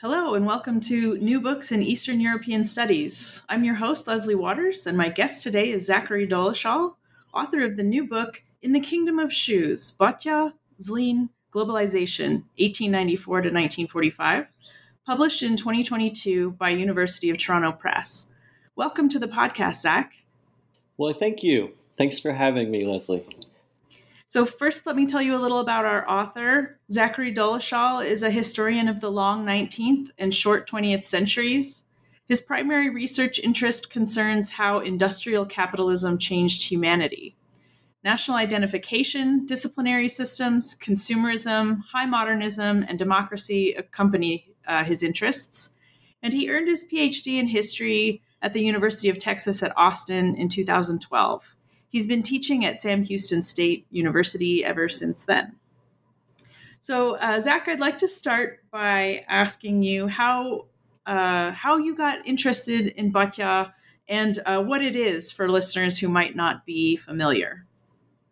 Hello, and welcome to New Books in Eastern European Studies. I'm your host, Leslie Waters, and my guest today is Zachary Dolezal, author of the new book, In the Kingdom of Shoes Bata, Zlin, Globalization, 1894 to 1945, published in 2022 by University of Toronto Press. Welcome to the podcast, Zach. Well, thank you. Thanks for having me, Leslie. So, first, let me tell you a little about our author. Zachary Dolezal is a historian of the long 19th and short 20th centuries. His primary research interest concerns how industrial capitalism changed humanity. National identification, disciplinary systems, consumerism, high modernism, and democracy accompany uh, his interests. And he earned his PhD in history at the University of Texas at Austin in 2012. He's been teaching at Sam Houston State University ever since then. So, uh, Zach, I'd like to start by asking you how uh, how you got interested in Bata and uh, what it is for listeners who might not be familiar.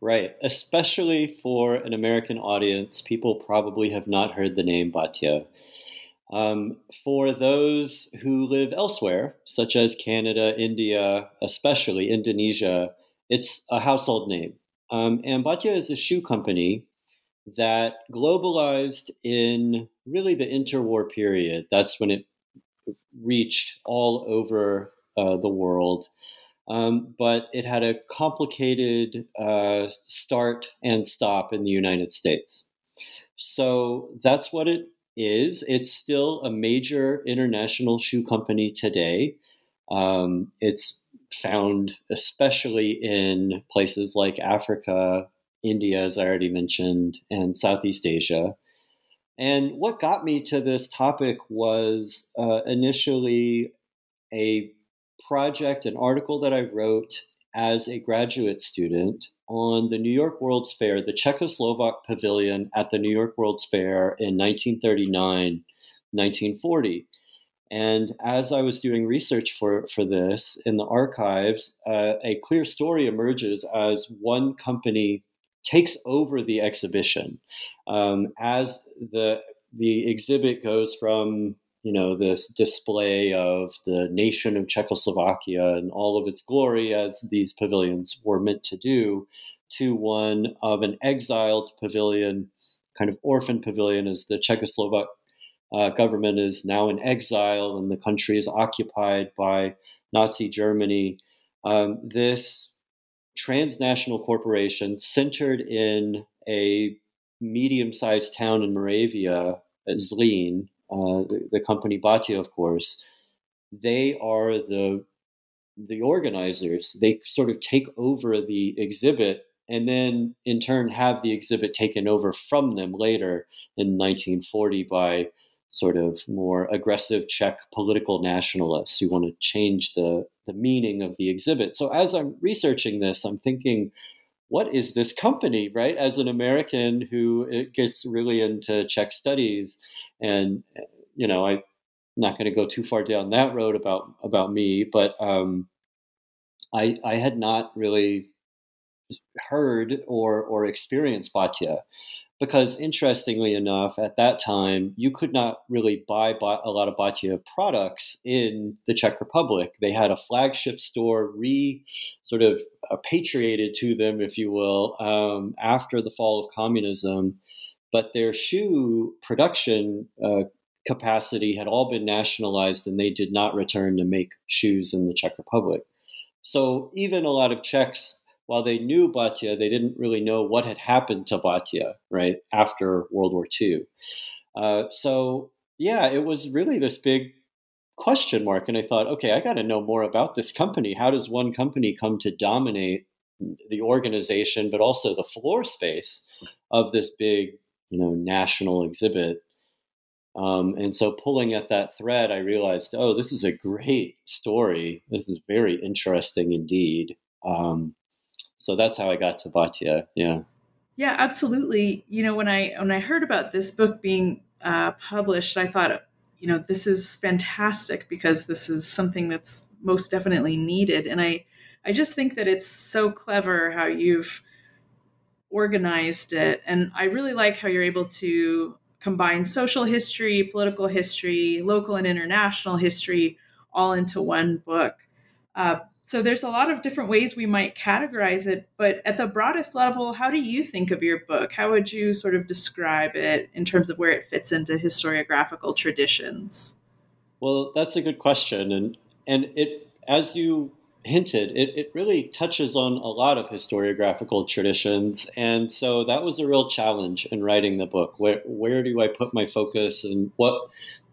Right, especially for an American audience, people probably have not heard the name Bata. Um, for those who live elsewhere, such as Canada, India, especially Indonesia, it's a household name. Um, and Bata is a shoe company that globalized in really the interwar period. That's when it reached all over uh, the world. Um, but it had a complicated uh, start and stop in the United States. So that's what it is. It's still a major international shoe company today. Um, it's found especially in places like Africa, India, as I already mentioned, and Southeast Asia. And what got me to this topic was uh, initially a project, an article that I wrote as a graduate student on the New York World's Fair, the Czechoslovak Pavilion at the New York World's Fair in 1939 1940. And as I was doing research for, for this in the archives, uh, a clear story emerges as one company takes over the exhibition. Um, as the, the exhibit goes from you know this display of the nation of Czechoslovakia and all of its glory, as these pavilions were meant to do, to one of an exiled pavilion, kind of orphan pavilion, as the Czechoslovak uh, government is now in exile and the country is occupied by Nazi Germany. Um, this transnational corporation centered in a medium sized town in Moravia, Zlín, uh, the, the, company Bata, of course, they are the the organizers. They sort of take over the exhibit and then in turn have the exhibit taken over from them later in 1940 by sort of more aggressive Czech political nationalists who want to change the, the meaning of the exhibit. So as I'm researching this, I'm thinking, what is this company, right? As an American who gets really into Czech studies, and you know, I'm not going to go too far down that road about about me, but um, I I had not really heard or or experienced Bata because interestingly enough at that time you could not really buy a lot of Bata products in the Czech Republic they had a flagship store re sort of patriated to them if you will um, after the fall of communism but their shoe production uh, capacity had all been nationalized and they did not return to make shoes in the Czech Republic. So even a lot of Czechs, while they knew Bata, they didn't really know what had happened to Bata, right, after World War II. Uh, so yeah, it was really this big question mark. And I thought, okay, I got to know more about this company. How does one company come to dominate the organization, but also the floor space of this big, you know, national exhibit? Um, and so pulling at that thread, I realized, oh, this is a great story. This is very interesting indeed. Um, so that's how I got to Bata. Yeah. Yeah, absolutely. You know, when I when I heard about this book being uh, published, I thought, you know, this is fantastic because this is something that's most definitely needed. And I I just think that it's so clever how you've organized it, and I really like how you're able to combine social history, political history, local and international history all into one book. Uh, so there's a lot of different ways we might categorize it, but at the broadest level, how do you think of your book? How would you sort of describe it in terms of where it fits into historiographical traditions? Well, that's a good question, and and it as you hinted, it, it really touches on a lot of historiographical traditions. And so that was a real challenge in writing the book. Where, where do I put my focus and what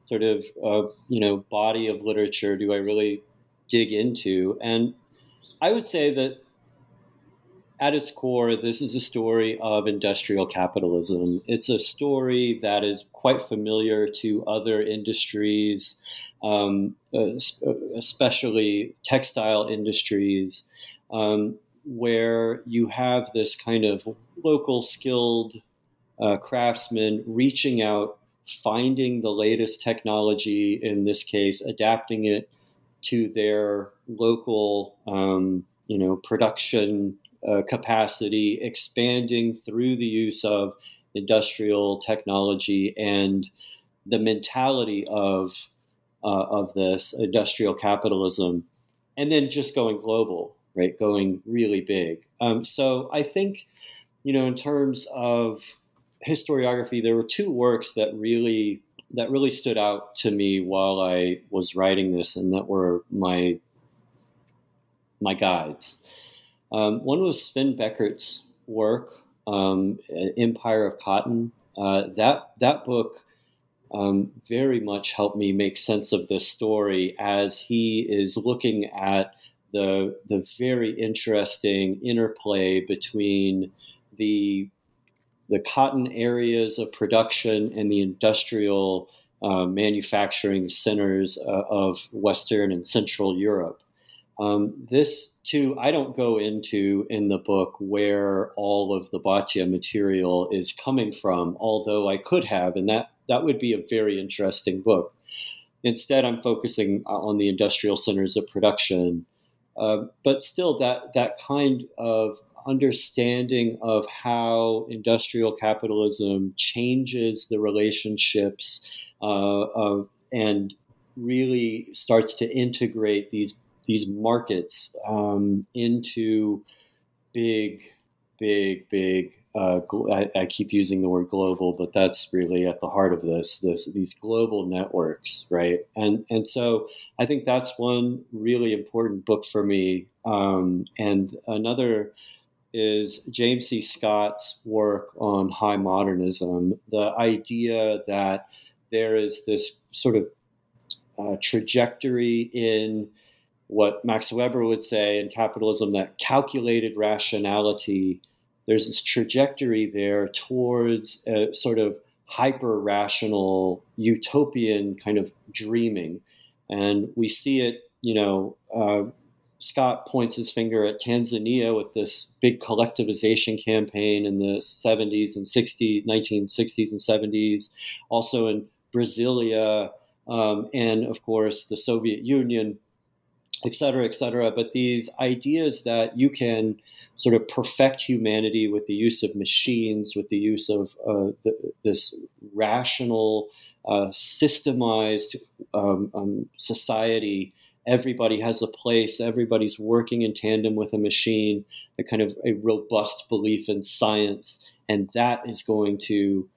sort of, uh, you know, body of literature do I really dig into? And I would say that at its core, this is a story of industrial capitalism. It's a story that is quite familiar to other industries um, especially textile industries, um, where you have this kind of local skilled uh, craftsmen reaching out, finding the latest technology, in this case, adapting it to their local, um, you know, production uh, capacity, expanding through the use of industrial technology and the mentality of uh, of this industrial capitalism, and then just going global, right? Going really big. Um, so I think, you know, in terms of historiography, there were two works that really that really stood out to me while I was writing this, and that were my my guides. Um, one was Sven Beckert's work, um, Empire of Cotton. Uh, that that book um, very much helped me make sense of this story as he is looking at the the very interesting interplay between the the cotton areas of production and the industrial uh, manufacturing centers uh, of Western and Central Europe. Um, this too, I don't go into in the book where all of the Bata material is coming from, although I could have, and that that would be a very interesting book. Instead, I'm focusing on the industrial centers of production, uh, but still, that that kind of understanding of how industrial capitalism changes the relationships uh, of, and really starts to integrate these these markets um, into big, big, big uh, I, I, keep using the word global, but that's really at the heart of this, this these global networks, right? And and so I think that's one really important book for me. Um, and another is James C. Scott's work on high modernism, the idea that there is this sort of uh, trajectory in what Max Weber would say in capitalism that calculated rationality there's this trajectory there towards a sort of hyper rational utopian kind of dreaming. And we see it, you know, uh, Scott points his finger at Tanzania with this big collectivization campaign in the 70s and 60s, 1960s and 70s. Also in Brasilia, um, and of course the Soviet Union, et cetera, et cetera. But these ideas that you can sort of perfect humanity with the use of machines, with the use of uh, the, this rational, uh, systemized um, um, society. Everybody has a place. Everybody's working in tandem with a machine. A kind of a robust belief in science, and that is going to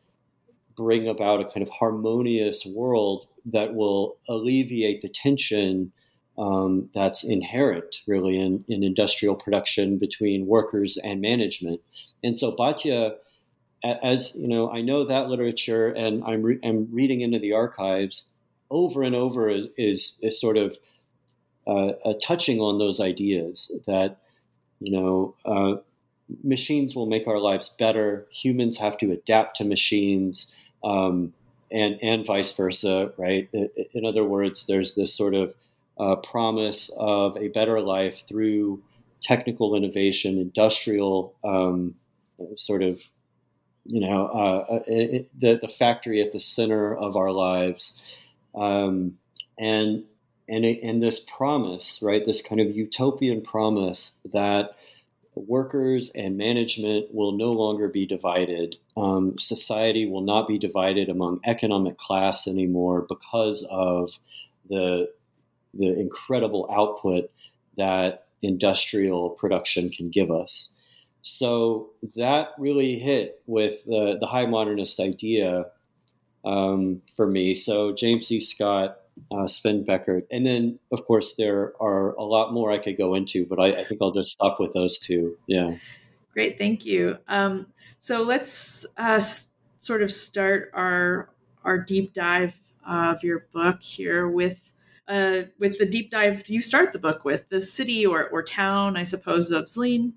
bring about a kind of harmonious world that will alleviate the tension um, that's inherent really in, in industrial production between workers and management. And so Bata, as you know, I know that literature and I'm, re- I'm reading into the archives over and over is, is, is sort of uh, uh, touching on those ideas that, you know, uh, machines will make our lives better. Humans have to adapt to machines. Um, and, and vice versa, right? In other words, there's this sort of uh, promise of a better life through technical innovation, industrial um, sort of, you know, uh, uh it, the, the factory at the center of our lives. Um, and, and, and this promise, right, this kind of utopian promise that workers and management will no longer be divided. Um, society will not be divided among economic class anymore because of the the incredible output that industrial production can give us. So that really hit with the, the high modernist idea um, for me. So James C. Scott, uh, Sven Beckert, and then of course there are a lot more I could go into, but I, I think I'll just stop with those two. Yeah. Great, thank you. Um, so let's uh, sort of start our our deep dive of your book here with uh, with the deep dive you start the book with, the city or, or town, I suppose, of Zlin,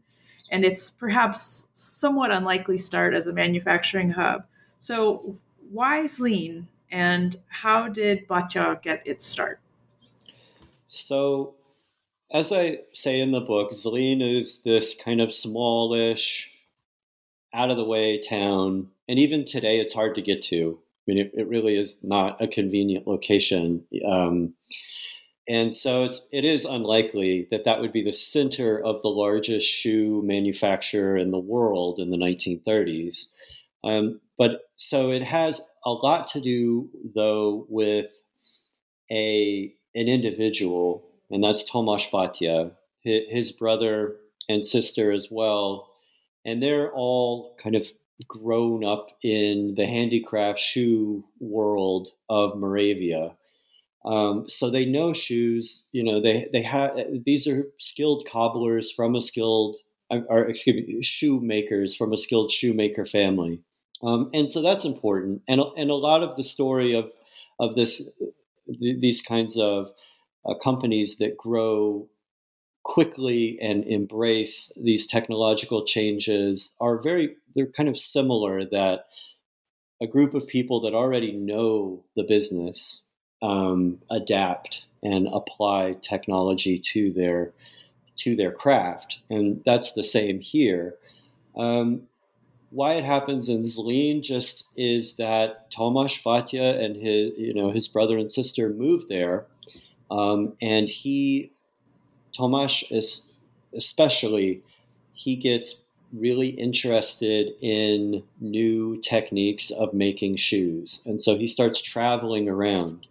and its perhaps somewhat unlikely start as a manufacturing hub. So, why Zlin, and how did Bata get its start? So, as I say in the book, Zlin is this kind of smallish, out of the way town, and even today it's hard to get to. I mean, it, it really is not a convenient location. Um, and so it's, it is unlikely that that would be the center of the largest shoe manufacturer in the world in the 1930s. Um, but so it has a lot to do, though, with a an individual, and that's Tomáš Bata, his brother and sister as well, and they're all kind of grown up in the handicraft shoe world of Moravia. Um, so they know shoes. You know, they they have these are skilled cobblers from a skilled, uh, or excuse me, shoemakers from a skilled shoemaker family, um, and so that's important. And and a lot of the story of of this these kinds of uh, companies that grow quickly and embrace these technological changes are very they're kind of similar that a group of people that already know the business um, adapt and apply technology to their to their craft, and that's the same here. Um, why it happens in Zlin just is that Tomáš Bata and his you know his brother and sister moved there, um, and he Tomáš is especially he gets really interested in new techniques of making shoes, and so he starts traveling around.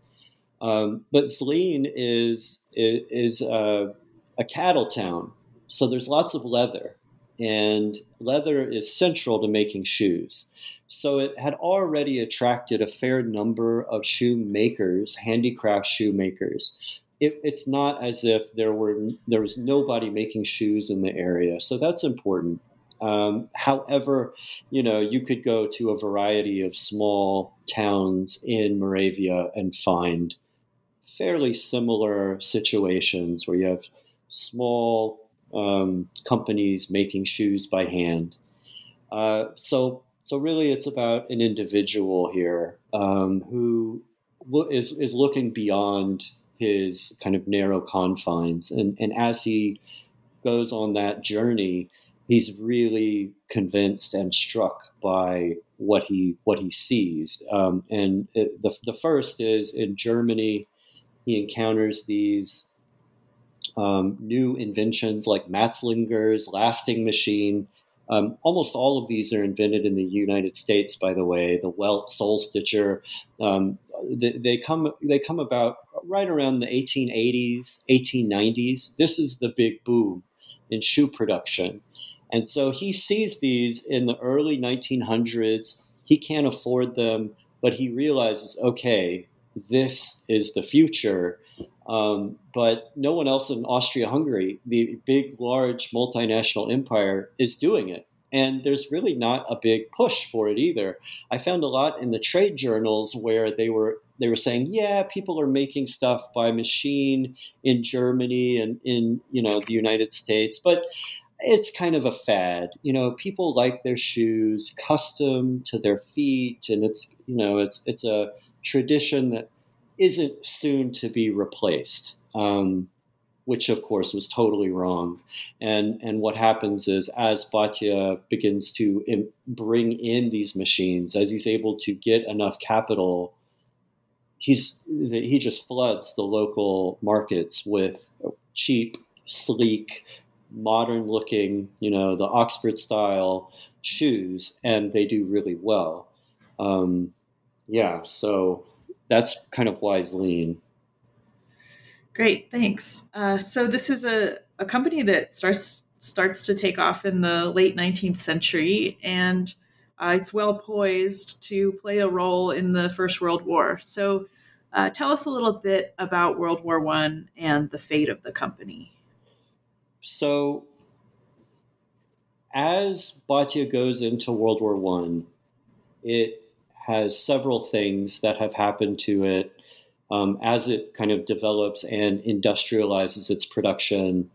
Um, but Zlin is is, a, a cattle town, so there's lots of leather, and leather is central to making shoes. So it had already attracted a fair number of shoemakers, handicraft shoemakers. It, it's not as if there were there was nobody making shoes in the area, so that's important. Um, however, you know, you could go to a variety of small towns in Moravia and find fairly similar situations where you have small um, companies making shoes by hand. Uh, so, so really, it's about an individual here um, who is is looking beyond his kind of narrow confines, and and as he goes on that journey, he's really convinced and struck by what he what he sees. Um, and it, the the first is in Germany, he encounters these um, new inventions like Matzeliger's lasting machine. Um, almost all of these are invented in the United States, by the way. The Welt Sole Stitcher, um, they, they, come they come about right around the 1880s, 1890s. This is the big boom in shoe production, and so he sees these in the early 1900s. He can't afford them, but he realizes, okay, this is the future. Um, but no one else in Austria Hungary, the big, large multinational empire, is doing it. And there's really not a big push for it either. I found a lot in the trade journals where they were they were saying, yeah, people are making stuff by machine in Germany and in you know the United States, but it's kind of a fad. You know, people like their shoes custom to their feet, and it's you know it's it's a tradition that isn't soon to be replaced. Um, which of course was totally wrong. And and what happens is as Bata begins to Im- bring in these machines, as he's able to get enough capital, he's he just floods the local markets with cheap, sleek, modern looking, you know, the Oxford style shoes, and they do really well. Um, yeah, so that's kind of why lean. Great, thanks. Uh, so this is a, a company that starts starts to take off in the late 19th century, and uh, it's well poised to play a role in the First World War. So, uh, tell us a little bit about World War One and the fate of the company. So, as Bata goes into World War One, it has several things that have happened to it um, as it kind of develops and industrializes its production.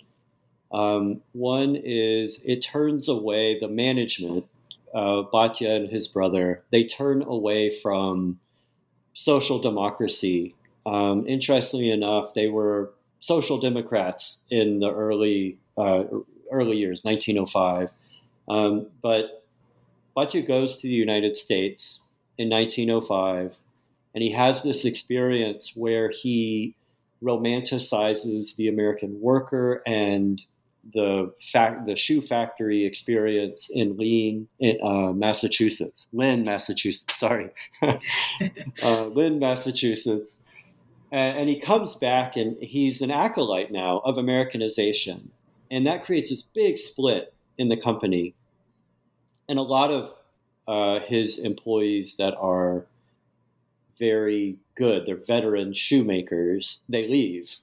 Um, one is it turns away the management, uh, and his brother, they turn away from social democracy. Um, interestingly enough, they were social democrats in the early uh, early years, 1905. Um, but Bata goes to the United States in 1905, and he has this experience where he romanticizes the American worker and the fact the shoe factory experience in Lean, in uh, Massachusetts, Lynn, Massachusetts. Sorry, uh, Lynn, Massachusetts. And, and he comes back, and he's an acolyte now of Americanization, and that creates this big split in the company. And a lot of uh, his employees that are very good, they're veteran shoemakers, they leave.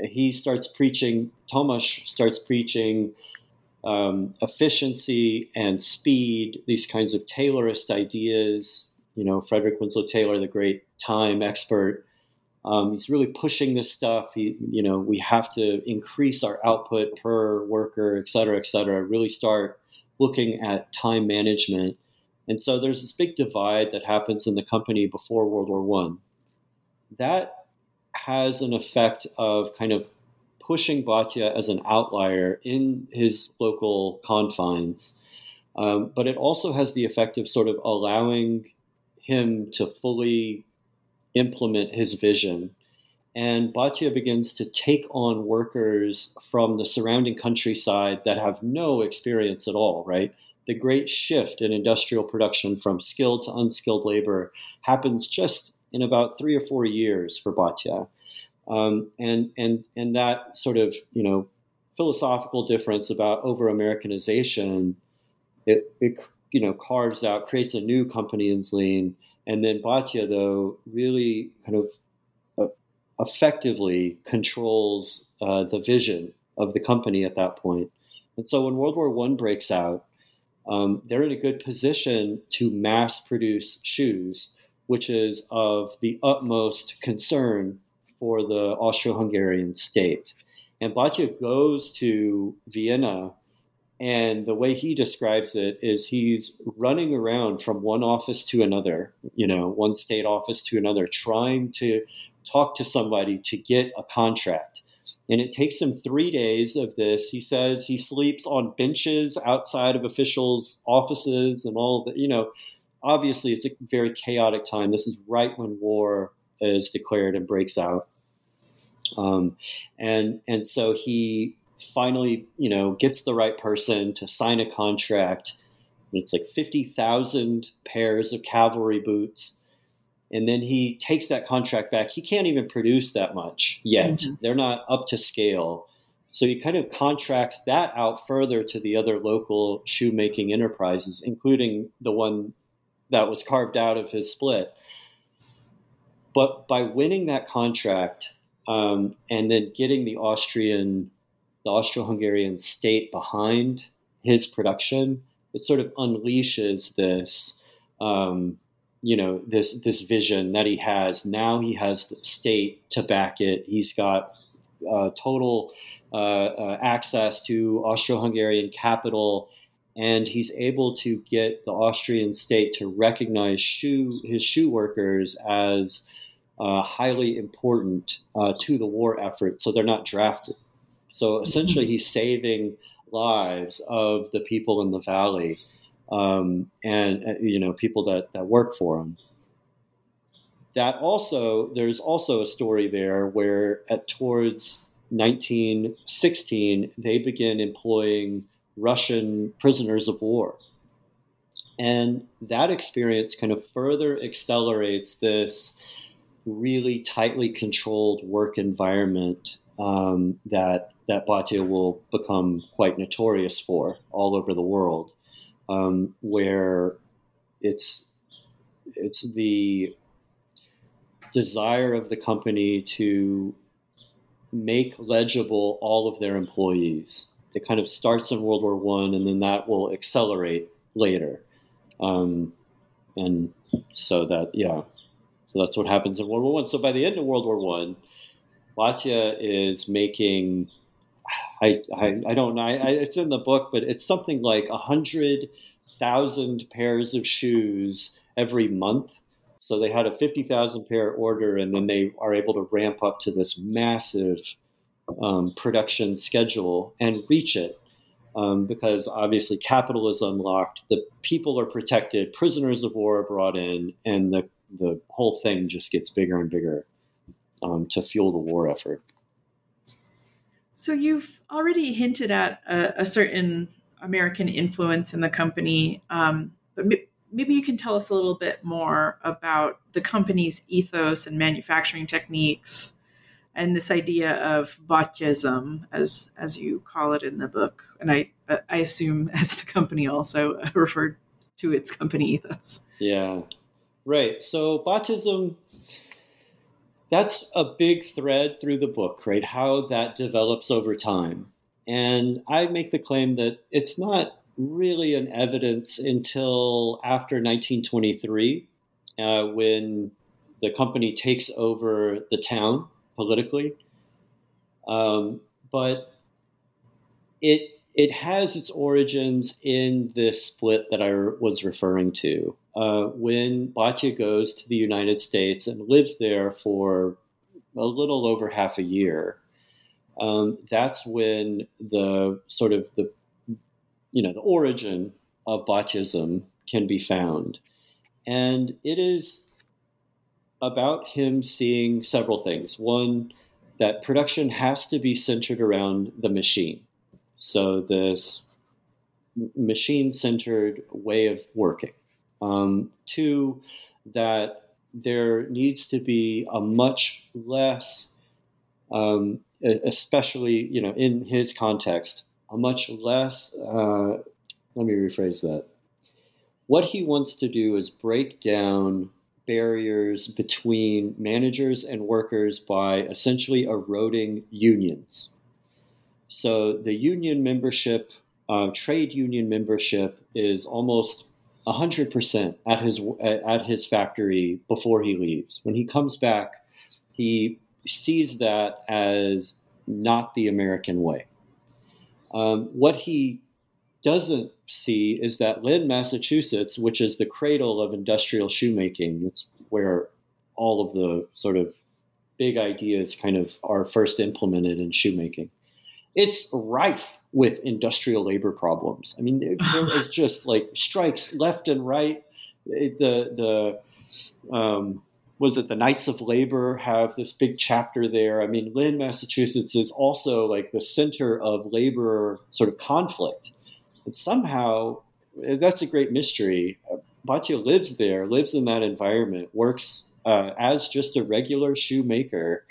He starts preaching, Tomáš starts preaching um, efficiency and speed, these kinds of Taylorist ideas. You know, Frederick Winslow Taylor, the great time expert, um, he's really pushing this stuff. He, you know, we have to increase our output per worker, et cetera, et cetera. Really start looking at time management and so there's this big divide that happens in the company before World War One. That has an effect of kind of pushing Bata as an outlier in his local confines. Um, but it also has the effect of sort of allowing him to fully implement his vision. And Bata begins to take on workers from the surrounding countryside that have no experience at all, right? The great shift in industrial production from skilled to unskilled labor happens just in about three or four years for Bata. Um, and, and, and that sort of, you know, philosophical difference about over Americanization, it, it, you know, carves out, creates a new company in Zlin. And then Bata, though, really kind of uh, effectively controls uh, the vision of the company at that point. And so when World War One breaks out, um, they're in a good position to mass produce shoes, which is of the utmost concern for the Austro Hungarian state. And Bata goes to Vienna, and the way he describes it is he's running around from one office to another, you know, one state office to another, trying to talk to somebody to get a contract. And it takes him three days of this. He says he sleeps on benches outside of officials' offices and all the, you know, obviously it's a very chaotic time. This is right when war is declared and breaks out. Um, and and so he finally, you know, gets the right person to sign a contract. It's like fifty thousand pairs of cavalry boots, and then he takes that contract back. He can't even produce that much yet. Mm-hmm. They're not up to scale. So he kind of contracts that out further to the other local shoemaking enterprises, including the one that was carved out of his split. But by winning that contract um, and then getting the Austrian, the Austro-Hungarian state behind his production, it sort of unleashes this, um, you know, this this vision that he has. Now he has the state to back it. He's got uh, total uh, uh, access to Austro-Hungarian capital and he's able to get the Austrian state to recognize shoe his shoe workers as uh, highly important uh, to the war effort, so they're not drafted. So essentially, he's saving lives of the people in the valley, um, and uh, you know people that that work for him. That also, there's also a story there where at towards 1916 they begin employing Russian prisoners of war. And that experience kind of further accelerates this really tightly controlled work environment um, that that Bata will become quite notorious for all over the world, um, where it's it's the desire of the company to make legible all of their employees it kind of starts in World War One, and then that will accelerate later. Um, and so that yeah, so that's what happens in World War One. So by the end of World War One, Bata is making. I, I, I don't know. I, I, it's in the book, but it's something like a hundred thousand pairs of shoes every month. So they had a fifty thousand pair order, and then they are able to ramp up to this massive um, production schedule and reach it. Um, because obviously capital is unlocked, the people are protected, prisoners of war are brought in, and the, the whole thing just gets bigger and bigger um, to fuel the war effort. So you've already hinted at a, a certain American influence in the company, um, but maybe you can tell us a little bit more about the company's ethos and manufacturing techniques and this idea of Bataism, as as you call it in the book, and I I assume as the company also referred to its company ethos. Yeah, right. So Bataism, that's a big thread through the book, right? How that develops over time, and I make the claim that it's not really an evidence until after 1923, uh, when the company takes over the town politically. Um, but it it has its origins in this split that I was referring to. Uh, when Bata goes to the United States and lives there for a little over half a year, um, that's when the sort of the you know the origin of Bataism can be found, and it is about him seeing several things. One, that production has to be centered around the machine. So, this machine centered way of working. Um, two, that there needs to be a much less, um, especially you know in his context, a much less. Uh, let me rephrase that. What he wants to do is break down barriers between managers and workers by essentially eroding unions. So the union membership, uh, trade union membership, is almost 100% at his at his factory before he leaves. When he comes back, he sees that as not the American way. Um, what he doesn't see is that Lynn, Massachusetts, which is the cradle of industrial shoemaking, it's where all of the sort of big ideas kind of are first implemented in shoemaking. It's rife with industrial labor problems. I mean, there, is just like strikes left and right. the the um, was it the Knights of Labor have this big chapter there. I mean, Lynn, Massachusetts is also like the center of labor sort of conflict. And somehow, that's a great mystery. Bata lives there, lives in that environment, works uh, as just a regular shoemaker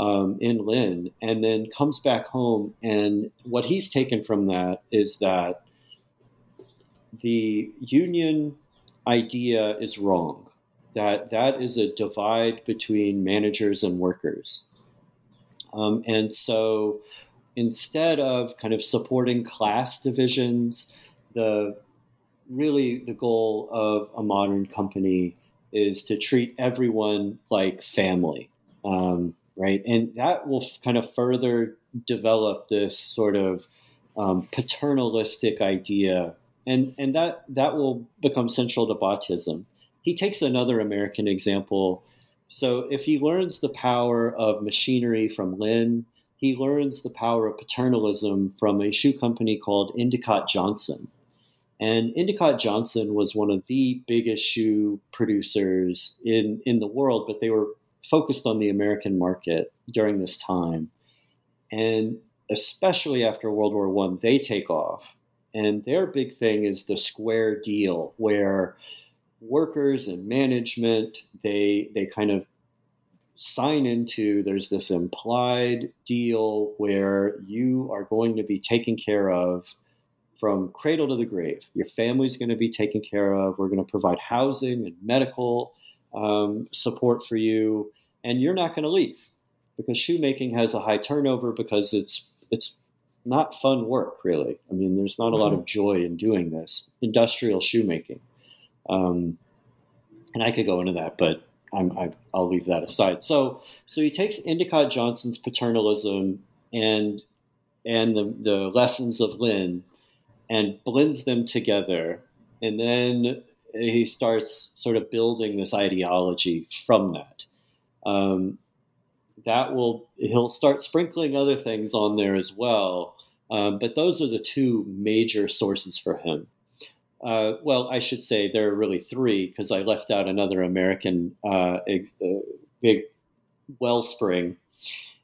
um, in Lynn, and then comes back home. And what he's taken from that is that the union idea is wrong that that is a divide between managers and workers. Um, and so instead of kind of supporting class divisions, the really the goal of a modern company is to treat everyone like family, um, right? And that will f- kind of further develop this sort of um, paternalistic idea, and and that that will become central to Bataism he takes another American example. So if he learns the power of machinery from Lynn, he learns the power of paternalism from a shoe company called Endicott Johnson. And Endicott Johnson was one of the biggest shoe producers in, in the world, but they were focused on the American market during this time. And especially after World War One, they take off. And their big thing is the square deal, where workers and management they they kind of sign into there's this implied deal where you are going to be taken care of from cradle to the grave your family's going to be taken care of we're going to provide housing and medical um, support for you and you're not going to leave because shoemaking has a high turnover because it's it's not fun work really i mean there's not a lot of mm-hmm. joy in doing this industrial shoemaking um, and I could go into that, but I'm, I, will leave that aside. So, so he takes Endicott Johnson's paternalism and and the, the lessons of Lynn and blends them together, and then he starts sort of building this ideology from that. Um, that will he'll start sprinkling other things on there as well. Um, but those are the two major sources for him. Uh, well, I should say there are really three because I left out another American uh, ex- uh, big wellspring,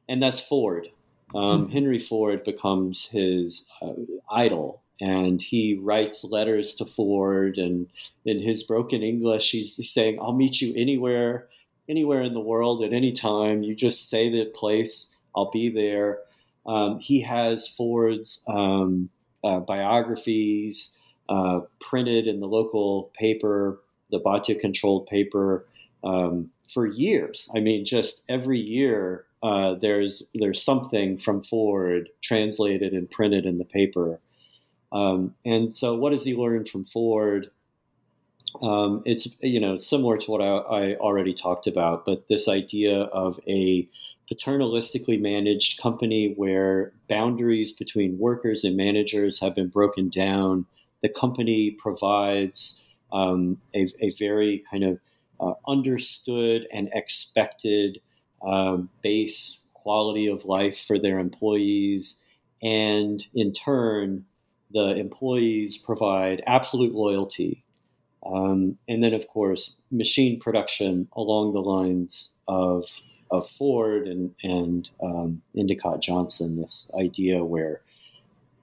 and that's Ford. Um, mm-hmm. Henry Ford becomes his uh, idol, and he writes letters to Ford. And in his broken English, he's, saying, "I'll meet you anywhere, anywhere in the world at any time. You just say the place, I'll be there." Um, he has Ford's um, uh, biographies uh, printed in the local paper, the Bata controlled paper, um, for years. I mean, just every year uh, there's there's something from Ford translated and printed in the paper. Um, and so, what does he learn from Ford? Um, it's you know similar to what I, I, already talked about, but this idea of a paternalistically managed company where boundaries between workers and managers have been broken down the company provides um, a, a, very kind of uh, understood and expected um, base quality of life for their employees. And in turn, the employees provide absolute loyalty. Um, and then, of course, machine production along the lines of, of Ford and, and um, Endicott Johnson, this idea where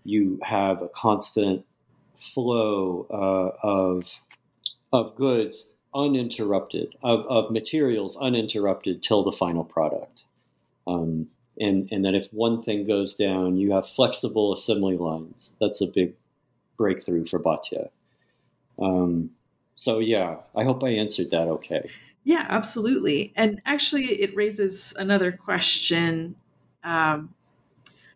you have a constant flow uh, of of goods uninterrupted, of, of materials uninterrupted till the final product. Um, and, and that if one thing goes down, you have flexible assembly lines. That's a big breakthrough for Bata. Um, so, yeah, I hope I answered that okay. Yeah, absolutely. And actually, it raises another question um,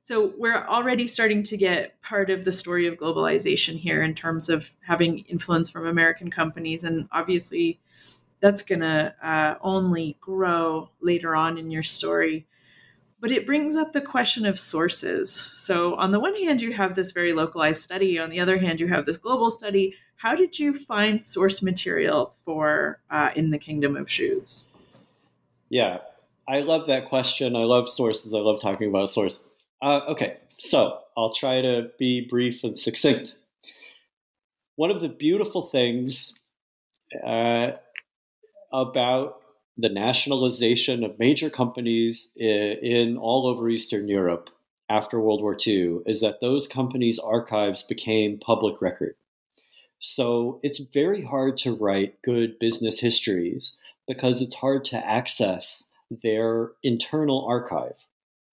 so we're already starting to get part of the story of globalization here in terms of having influence from American companies. And obviously, that's going to uh, only grow later on in your story. But it brings up the question of sources. So, on the one hand, you have this very localized study. On the other hand, you have this global study. How did you find source material for uh, In the Kingdom of Shoes? Yeah, I love that question. I love sources. I love talking about sources. Uh, okay, so I'll try to be brief and succinct. One of the beautiful things uh, about the nationalization of major companies in, in, all over Eastern Europe after World War II is that those companies' archives became public record. So it's very hard to write good business histories because it's hard to access their internal archive.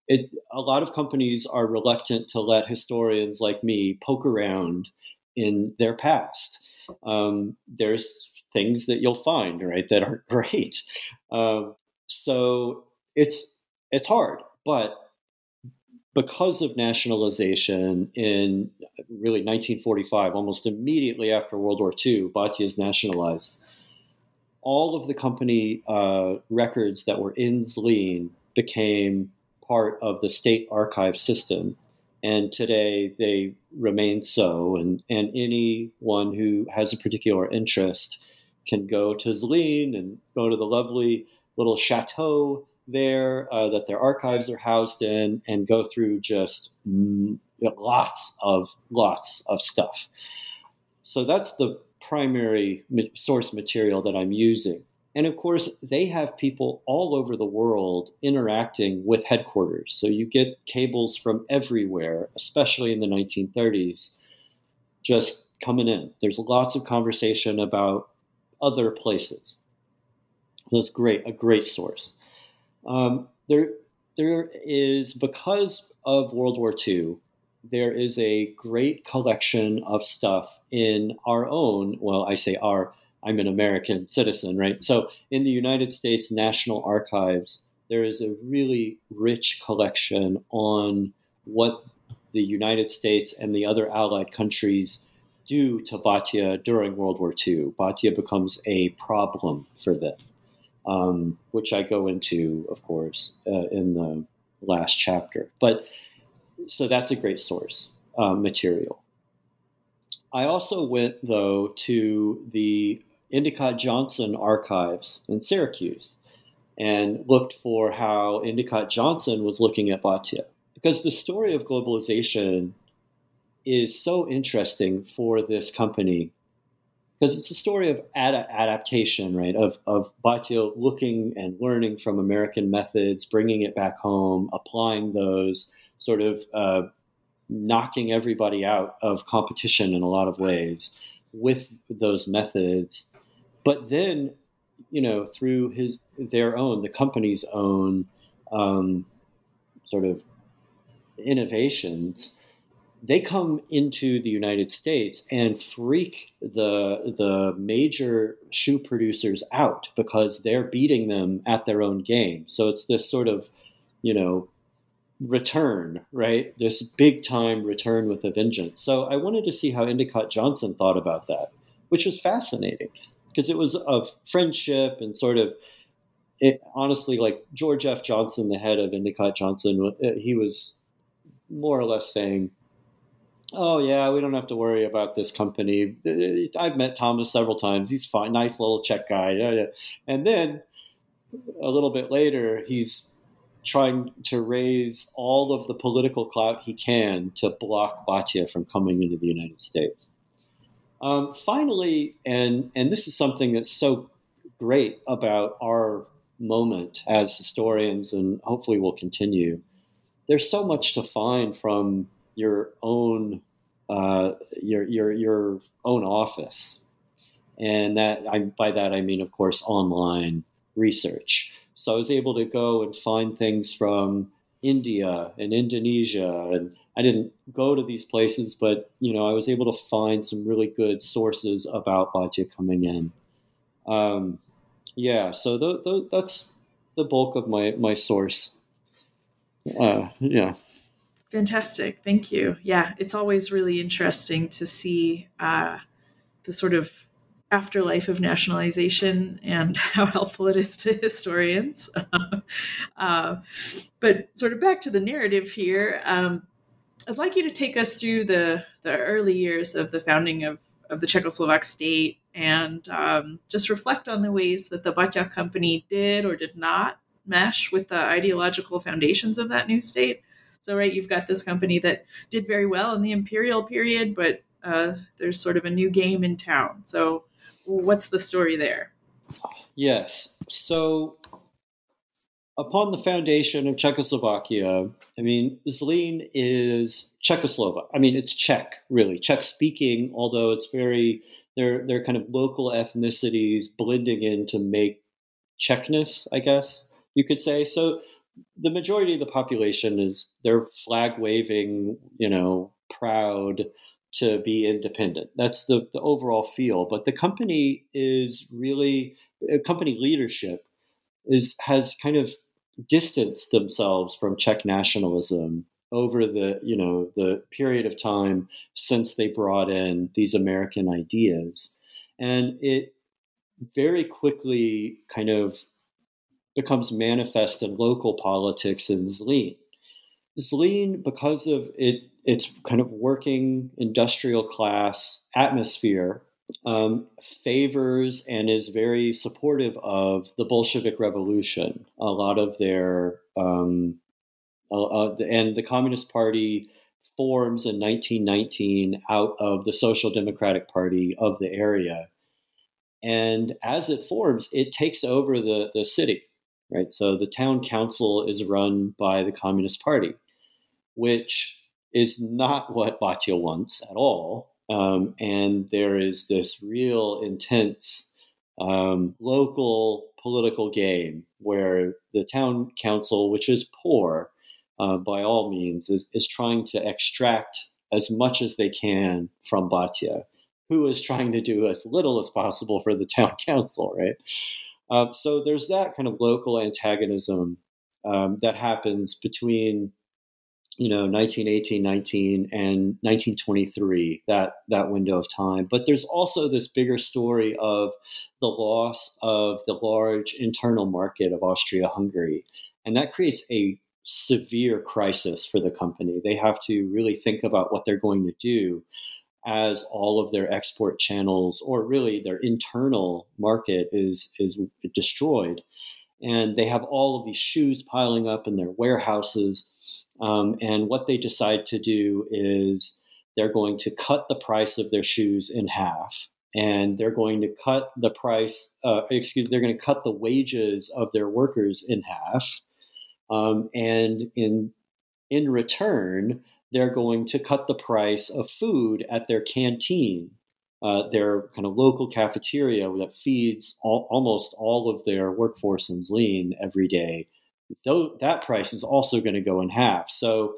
It, a lot of companies are reluctant to let historians like me poke around in their past. Um, there's things that you'll find right that aren't great. Um, so it's it's hard, but because of nationalization in really 1945, almost immediately after World War II, Bata is nationalized. All of the company uh, records that were in Zlin became part of the state archive system. And today they remain so. And, and anyone who has a particular interest can go to Zlin and go to the lovely little chateau there uh, that their archives are housed in and go through just lots of lots of stuff. So that's the primary source material that I'm using. And of course, they have people all over the world interacting with headquarters. So you get cables from everywhere, especially in the 1930s, just coming in. There's lots of conversation about other places. That's great, a great source. Um, there, there is because of World War II, there is a great collection of stuff in our own. Well, I say our. I'm an American citizen, right? So in the United States National Archives, there is a really rich collection on what the United States and the other allied countries do to Bata during World War II. Bata becomes a problem for them um, which I go into, of course, uh, in the last chapter. But so that's a great source uh, material. I also went, though, to the Endicott Johnson archives in Syracuse and looked for how Endicott Johnson was looking at Bata. Because the story of globalization is so interesting for this company because it's a story of ad- adaptation, right? Of of Bata looking and learning from American methods, bringing it back home, applying those, sort of uh, knocking everybody out of competition in a lot of ways with those methods. But then, you know, through his their own, the company's own um, sort of innovations they come into the United States and freak the the major shoe producers out because they're beating them at their own game. So it's this sort of, you know, return, right? This big time return with a vengeance. So I wanted to see how Endicott Johnson thought about that, which was fascinating because it was of friendship and sort of it honestly like George F. Johnson, the head of Endicott Johnson, uh, he was more or less saying oh yeah, we don't have to worry about this company. Uh, uh, I've met Tomáš several times. He's fine, nice little Czech guy. And then a little bit later, he's trying to raise all of the political clout he can to block Bata from coming into the United States. Um, finally, and and this is something that's so great about our moment as historians, and hopefully will continue. There's so much to find from your own uh, your your your own office, and that I, by that I mean, of course, online research. So I was able to go and find things from India and Indonesia, and I didn't go to these places, but you know I was able to find some really good sources about Bata coming in. Um, yeah, so th- th- that's the bulk of my my source. Uh, yeah. Fantastic. Thank you. Yeah, it's always really interesting to see uh, the sort of afterlife of nationalization and how helpful it is to historians. uh, but sort of back to the narrative here, um, I'd like you to take us through the, the early years of the founding of, of the Czechoslovak state and um, just reflect on the ways that the Bata company did or did not mesh with the ideological foundations of that new state so, right, you've got this company that did very well in the imperial period, but uh, there's sort of a new game in town. So, what's the story there? Yes. So, upon the foundation of Czechoslovakia, I mean, Zlín is Czechoslovak. I mean, it's Czech, really, Czech speaking, although it's very, they're, they're kind of local ethnicities blending in to make Czechness, I guess you could say. So, the majority of the population is they're flag waving, you know, proud to be independent. That's the, the overall feel. But the company is really uh, company leadership is has kind of distanced themselves from Czech nationalism over the you know the period of time since they brought in these American ideas, and it very quickly kind of becomes manifest in local politics in Zlín. Zlín, because of it, its kind of working industrial class atmosphere, um, favors and is very supportive of the Bolshevik Revolution. A lot of their um, uh, and the Communist Party forms in 1919 out of the Social Democratic Party of the area. And as it forms, it takes over the, the city right? So the town council is run by the Communist Party, which is not what Bata wants at all. Um, and there is this real intense um, local political game where the town council, which is poor uh, by all means, is, is trying to extract as much as they can from Bata, who is trying to do as little as possible for the town council, right? Uh, so there's that kind of local antagonism um, that happens between you know 1918 19 and 1923 that that window of time. But there's also this bigger story of the loss of the large internal market of austria-hungary and that creates a severe crisis for the company. They have to really think about what they're going to do as all of their export channels or really their internal market is is destroyed. And they have all of these shoes piling up in their warehouses um, and what they decide to do is they're going to cut the price of their shoes in half and they're going to cut the price uh, excuse they're going to cut the wages of their workers in half um, and in in return they're going to cut the price of food at their canteen, uh, their kind of local cafeteria that feeds all, almost all of their workforce in Zlín every day. Though that price is also going to go in half. So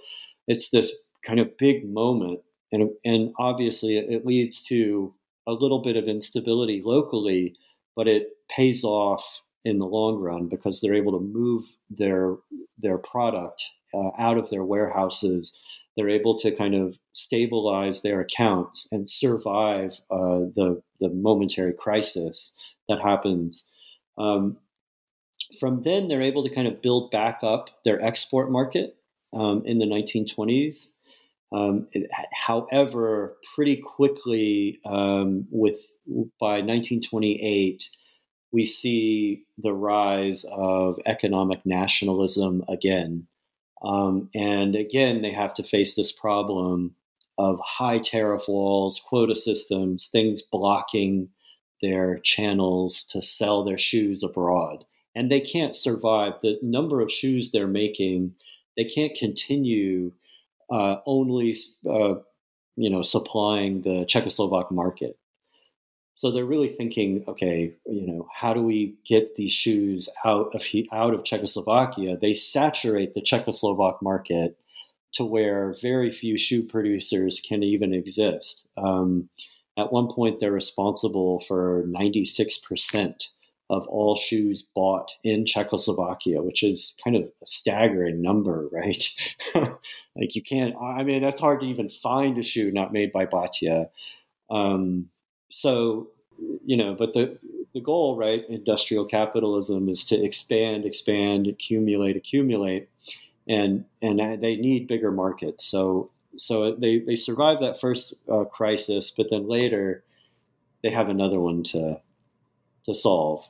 it's this kind of big moment, and and obviously it leads to a little bit of instability locally, but it pays off in the long run because they're able to move their their product uh, out of their warehouses they're able to kind of stabilize their accounts and survive uh, the the momentary crisis that happens. Um, from then, they're able to kind of build back up their export market um, in the 1920s. Um, it, however, pretty quickly, um, with by 1928, we see the rise of economic nationalism again. Um, and again, they have to face this problem of high tariff walls, quota systems, things blocking their channels to sell their shoes abroad. And they can't survive. The number of shoes they're making, they can't continue uh, only, uh, you know, supplying the Czechoslovak market. So they're really thinking, okay, you know, how do we get these shoes out of out of Czechoslovakia? They saturate the Czechoslovak market to where very few shoe producers can even exist. Um, at one point, they're responsible for 96% of all shoes bought in Czechoslovakia, which is kind of a staggering number, right? like you can't, I mean, that's hard to even find a shoe not made by Bata. Um, so you know but the the goal right industrial capitalism is to expand expand accumulate accumulate and and they need bigger markets so so they they survive that first uh, crisis but then later they have another one to to solve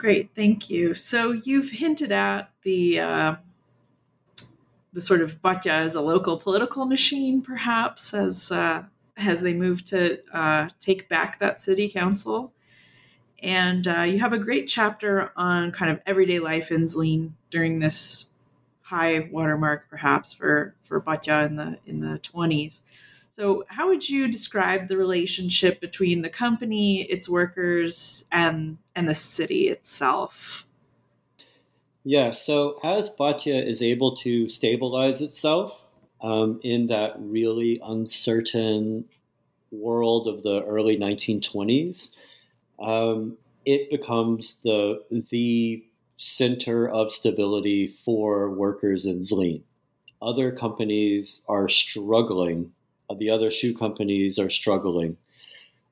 Great, thank you. So you've hinted at the uh, the sort of Bata as a local political machine, perhaps as uh, as they move to uh, take back that city council. And uh, you have a great chapter on kind of everyday life in Zlin during this high watermark, perhaps for for Bata in the in the twenties. So, how would you describe the relationship between the company, its workers, and and the city itself? Yeah. So, as Bata is able to stabilize itself um, in that really uncertain world of the early 1920s, um, it becomes the the center of stability for workers in Zlin. Other companies are struggling Uh, the other shoe companies are struggling.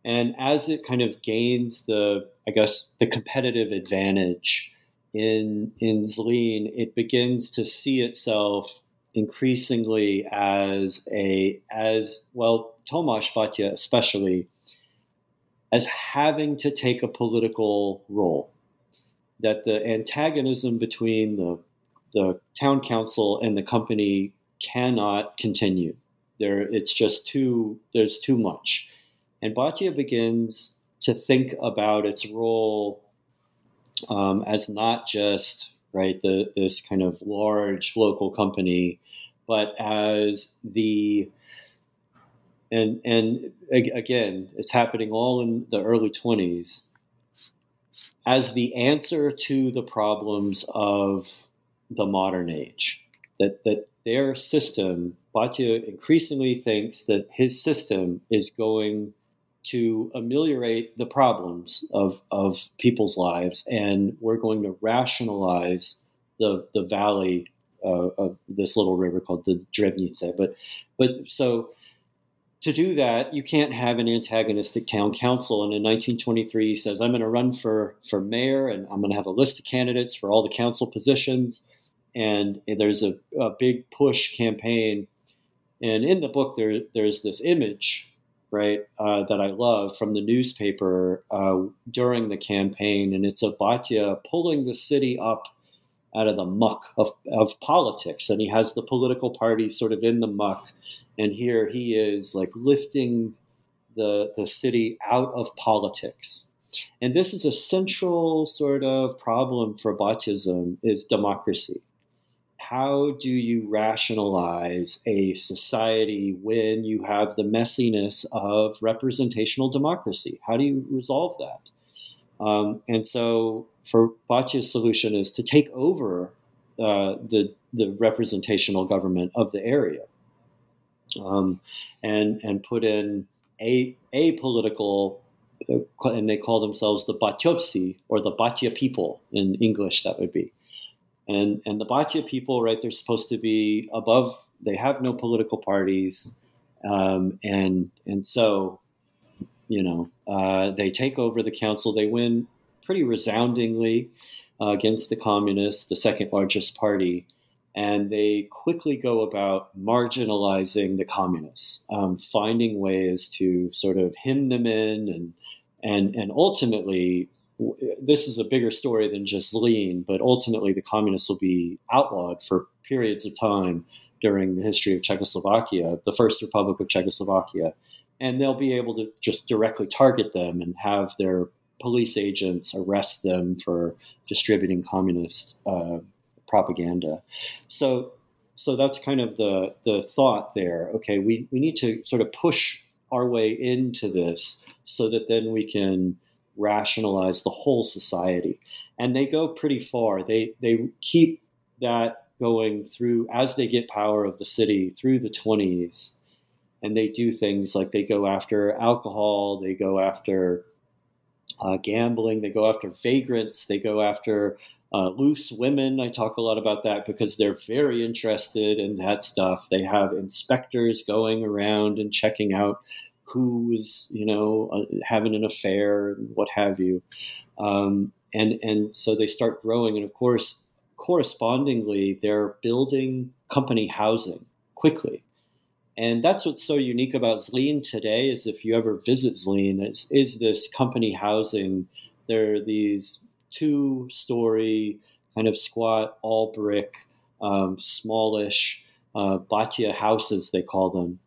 And as it kind of gains the, I guess, the competitive advantage in in Zlin, it begins to see itself increasingly as a as well Tomáš Bata especially as having to take a political role. That the antagonism between the the town council and the company cannot continue there, it's just too. There's too much, and Bata begins to think about its role um, as not just right the this kind of large local company, but as the and and again, it's happening all in the early twenties as the answer to the problems of the modern age. That that their system Bata increasingly thinks that his system is going to ameliorate the problems of, of people's lives, and we're going to rationalize the, the valley uh, of this little river called the Drevnice. But, but so to do that, you can't have an antagonistic town council. And in 1923, he says, I'm going to run for, for mayor and I'm going to have a list of candidates for all the council positions. And there's a, a big push campaign and in the book, there there's this image, right, uh, that I love from the newspaper uh, during the campaign, and it's a Bata pulling the city up out of the muck of, of politics, and he has the political party sort of in the muck, and here he is like lifting the the city out of politics. And this is a central sort of problem for Bataism is democracy how do you rationalize a society when you have the messiness of representational democracy? How do you resolve that? Um, and so, for Bata's solution is to take over uh, the the representational government of the area, um, and and put in a a political, uh, and they call themselves the Batyovsi or the Bata people in English. That would be and and the Bata people, right? They're supposed to be above. They have no political parties, um, and and so, you know, uh, they take over the council. They win pretty resoundingly uh, against the communists, the second largest party, and they quickly go about marginalizing the communists, um, finding ways to sort of hem them in and and and ultimately this is a bigger story than just Zlin, but ultimately the communists will be outlawed for periods of time during the history of Czechoslovakia, the first republic of Czechoslovakia. And they'll be able to just directly target them and have their police agents arrest them for distributing communist uh, propaganda. So, so that's kind of the the thought there. Okay, we, we need to sort of push our way into this so that then we can rationalize the whole society. And they go pretty far. They they keep that going through as they get power of the city through the 20s. And they do things like they go after alcohol, they go after uh, gambling, they go after vagrants, they go after uh, loose women. I talk a lot about that because they're very interested in that stuff. They have inspectors going around and checking out who was, you know, uh, having an affair, and what have you. Um, and and so they start growing, and of course, correspondingly, they're building company housing quickly. And that's what's so unique about Zlin today is if you ever visit Zlin, is, is this company housing. There are these two story, kind of squat, all brick, um, smallish uh, Bata houses, they call them.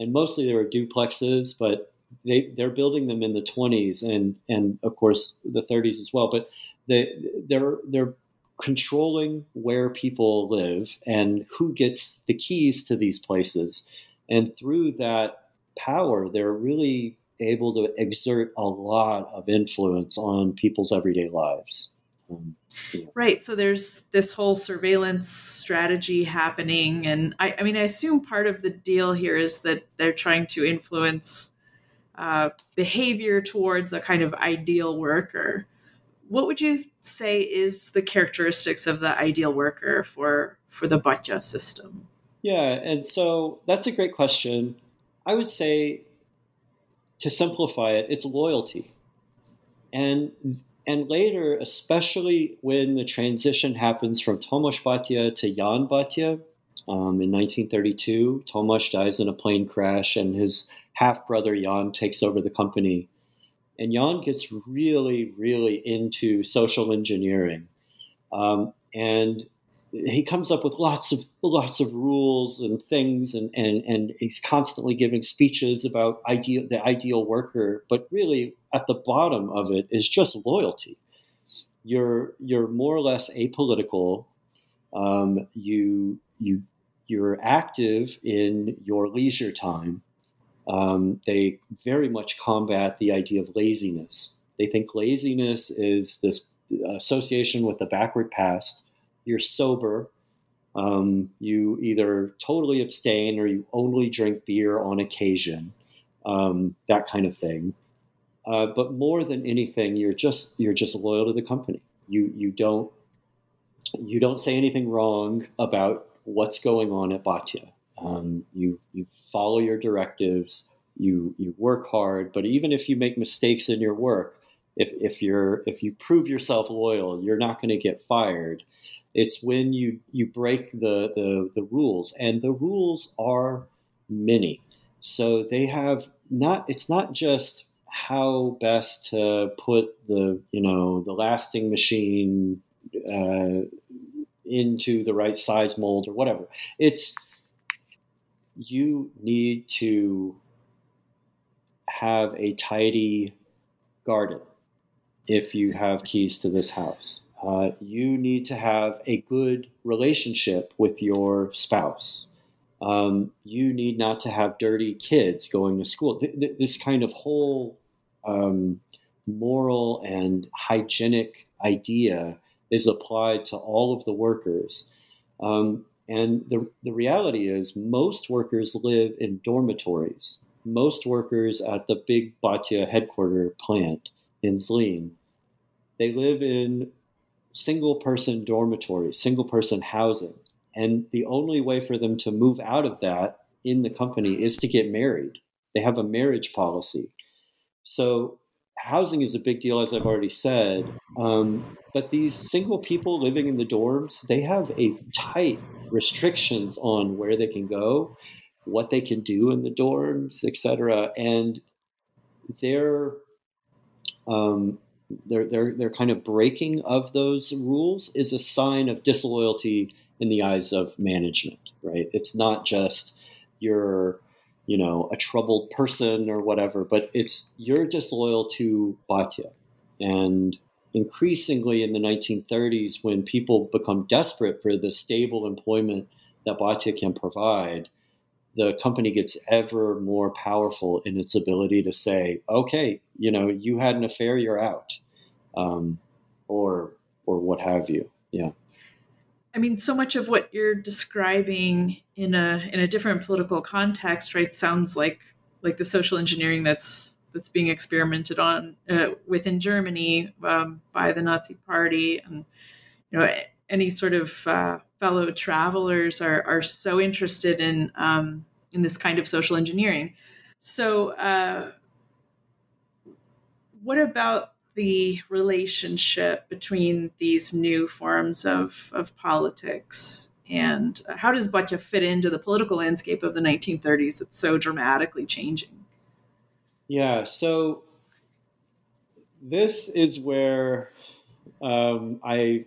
And mostly they were duplexes, but they, they're building them in the 20s and, and of course the 30s as well. But they, they're, they're controlling where people live and who gets the keys to these places. And through that power, they're really able to exert a lot of influence on people's everyday lives. Um, yeah. Right. So there's this whole surveillance strategy happening. And I, I, mean, I assume part of the deal here is that they're trying to influence uh, behavior towards a kind of ideal worker. What would you say is the characteristics of the ideal worker for, for the Bata system? Yeah, and so that's a great question. I would say, to simplify it, it's loyalty. And and later, especially when the transition happens from Tomáš Bata to Jan Bata um, in 1932, Tomáš dies in a plane crash, and his half brother Jan takes over the company. And Jan gets really, really into social engineering. Um, and he comes up with lots of lots of rules and things and, and, and he's constantly giving speeches about ideal the ideal worker but really at the bottom of it is just loyalty. You're you're more or less apolitical. Um, you you you're active in your leisure time. Um, they very much combat the idea of laziness. They think laziness is this association with the backward past. You're sober, um, you either totally abstain or you only drink beer on occasion, um, that kind of thing. Uh, but more than anything, you're just you're just loyal to the company. You you don't you don't say anything wrong about what's going on at Bata. Um, you you follow your directives. You you work hard, but even if you make mistakes in your work, if if you're if you prove yourself loyal, you're not going to get fired. It's when you you break the, the the rules, and the rules are many. So they have not. It's not just how best to put the you know the lasting machine uh, into the right size mold or whatever. It's you need to have a tidy garden if you have keys to this house. Uh, you need to have a good relationship with your spouse. Um, you need not to have dirty kids going to school. Th- th- this kind of whole um, moral and hygienic idea is applied to all of the workers. Um, and the, the reality is, most workers live in dormitories. Most workers at the big Bata headquarter plant in Zlin, they live in single person dormitories, single person housing. And the only way for them to move out of that in the company is to get married. They have a marriage policy. So housing is a big deal, as I've already said. Um, but these single people living in the dorms, they have a tight restrictions on where they can go, what they can do in the dorms, etc. And um, their, their, their kind of breaking of those rules is a sign of disloyalty in the eyes of management, right? It's not just you're, you know, a troubled person or whatever, but it's you're disloyal to Bata. And increasingly in the 1930s, when people become desperate for the stable employment that Bata can provide, the company gets ever more powerful in its ability to say, okay, you know, you had an affair, you're out, um, or or what have you. Yeah. I mean, so much of what you're describing in a in a different political context, right, sounds like like the social engineering that's that's being experimented on uh, within Germany um, by the Nazi Party, and you know, any sort of uh, fellow travelers are are so interested in um, in this kind of social engineering. So, uh, what about the relationship between these new forms of, of politics? And how does Bata fit into the political landscape of the 1930s that's so dramatically changing? Yeah, so this is where um, I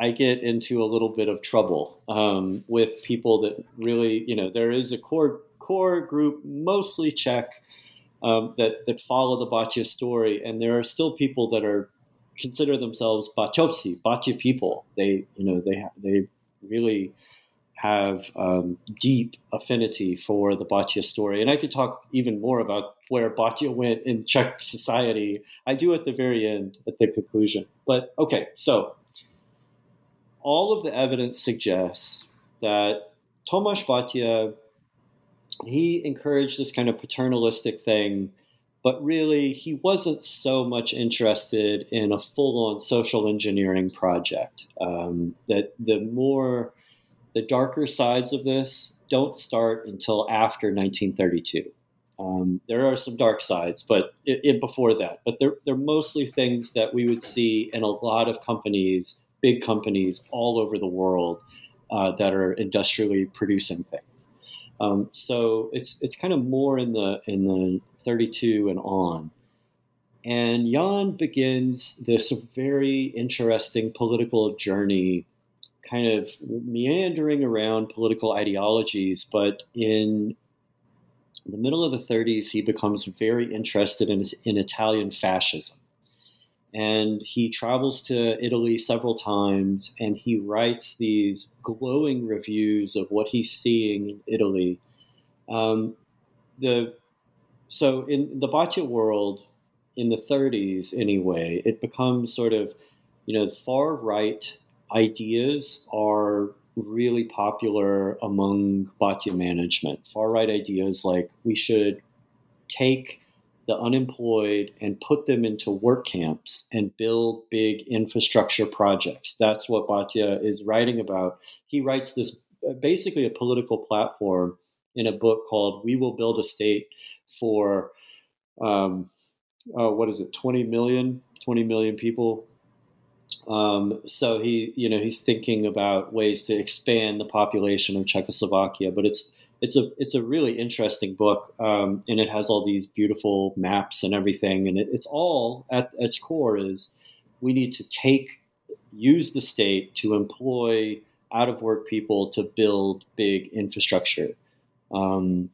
I get into a little bit of trouble um, with people that really, you know, there is a core core group, mostly Czech, um, that that follow the Bata story, and there are still people that are consider themselves Batyovci, Bata people. They, you know, they they really have um, deep affinity for the Bata story, and I could talk even more about where Bata went in Czech society. I do at the very end, at the conclusion. But okay, so all of the evidence suggests that Tomáš Bata he encouraged this kind of paternalistic thing, but really he wasn't so much interested in a full-on social engineering project. Um, that the more the darker sides of this don't start until after 1932. Um, there are some dark sides, but it, it, before that, but they're, they're mostly things that we would see in a lot of companies, big companies all over the world uh, that are industrially producing things. Um, so it's it's kind of more in the in the 32 and on. And Jan begins this very interesting political journey, kind of meandering around political ideologies. But in the middle of the 30s, he becomes very interested in, in Italian fascism. And he travels to Italy several times and he writes these glowing reviews of what he's seeing in Italy. Um, the, so, in the Bata world, in the 30s anyway, it becomes sort of, you know, far right ideas are really popular among Bata management. Far right ideas like we should take the unemployed and put them into work camps and build big infrastructure projects. That's what Bata is writing about. He writes this uh, basically a political platform in a book called "We Will Build a State for." Um, uh, what is it 20 million 20 million people um, so he you know he's thinking about ways to expand the population of czechoslovakia but it's it's a it's a really interesting book, um, and it has all these beautiful maps and everything. And it, it's all at its core is we need to take use the state to employ out of work people to build big infrastructure. Um,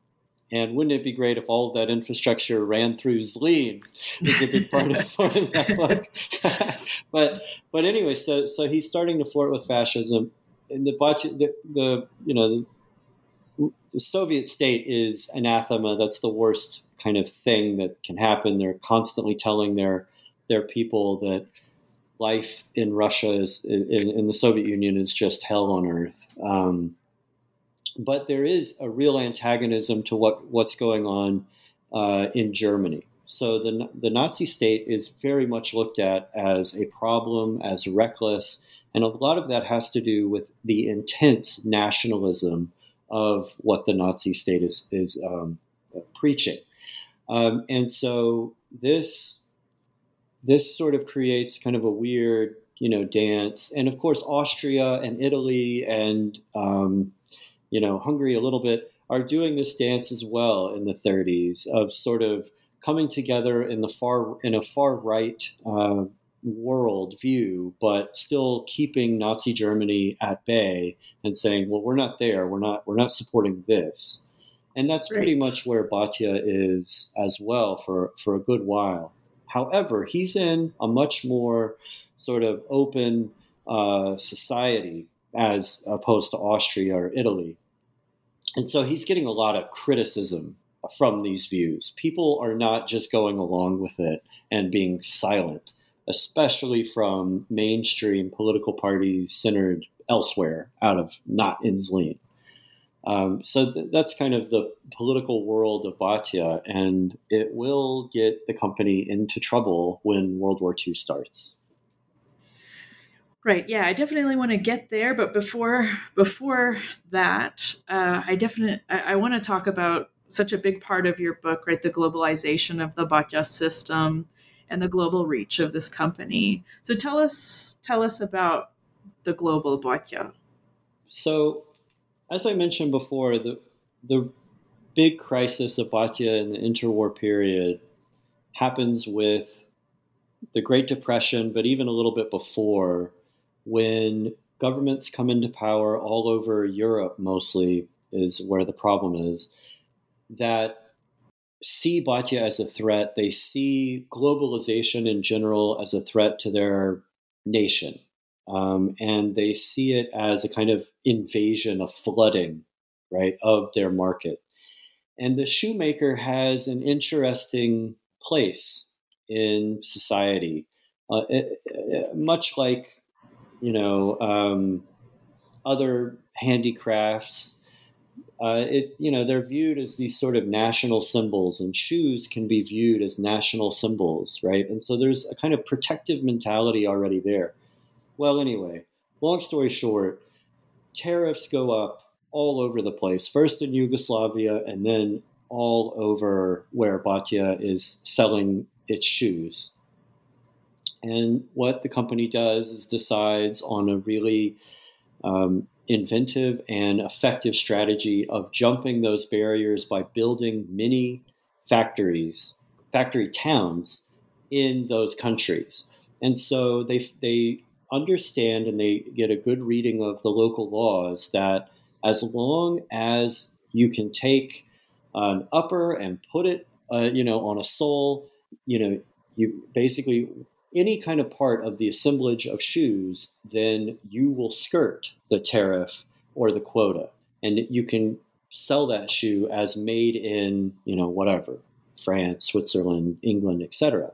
and wouldn't it be great if all of that infrastructure ran through Zlin? Is a big part of, part of that book. but but anyway, so so he's starting to flirt with fascism. And the, the, the you know the Soviet state is anathema. That's the worst kind of thing that can happen. They're constantly telling their their people that life in Russia is in, in the Soviet Union is just hell on earth. Um, but there is a real antagonism to what what's going on uh, in Germany. So the the Nazi state is very much looked at as a problem, as reckless, and a lot of that has to do with the intense nationalism of what the Nazi state is is um, preaching, um, and so this this sort of creates kind of a weird you know dance, and of course Austria and Italy and um, you know Hungary a little bit are doing this dance as well in the 30s of sort of coming together in the far in a far right uh, world view, but still keeping Nazi Germany at bay and saying, "Well, we're not there. We're not. We're not supporting this." And that's right. pretty much where Bata is as well for for a good while. However, he's in a much more sort of open uh, society as opposed to Austria or Italy, and so he's getting a lot of criticism from these views. People are not just going along with it and being silent especially from mainstream political parties centered elsewhere out of not in. Um, so th- that's kind of the political world of Bata, and it will get the company into trouble when World War II starts. Right. Yeah, I definitely want to get there, but before before that, uh, I definitely I, I want to talk about such a big part of your book, right? The globalization of the Bata system and the global reach of this company. So tell us tell us about the global Bata. So, as I mentioned before, the the big crisis of Bata in the interwar period happens with the Great Depression, but even a little bit before, when governments come into power all over Europe, mostly is where the problem is, that see Bata as a threat. They see globalization in general as a threat to their nation. Um, and they see it as a kind of invasion, a flooding, right, of their market. And the shoemaker has an interesting place in society, uh, it, it, much like you know um, other handicrafts. Uh, it you know they're viewed as these sort of national symbols, and shoes can be viewed as national symbols, right? And so there's a kind of protective mentality already there. Well, anyway, long story short, tariffs go up all over the place. First in Yugoslavia, and then all over where Bata is selling its shoes. And what the company does is decides on a really um, inventive and effective strategy of jumping those barriers by building mini factories, factory towns in those countries. And so they, they understand and they get a good reading of the local laws that as long as you can take an upper and put it, uh, you know, on a sole, you know, you basically any kind of part of the assemblage of shoes, then you will skirt the tariff or the quota, and you can sell that shoe as made in, you know, whatever, France, Switzerland, England, etc.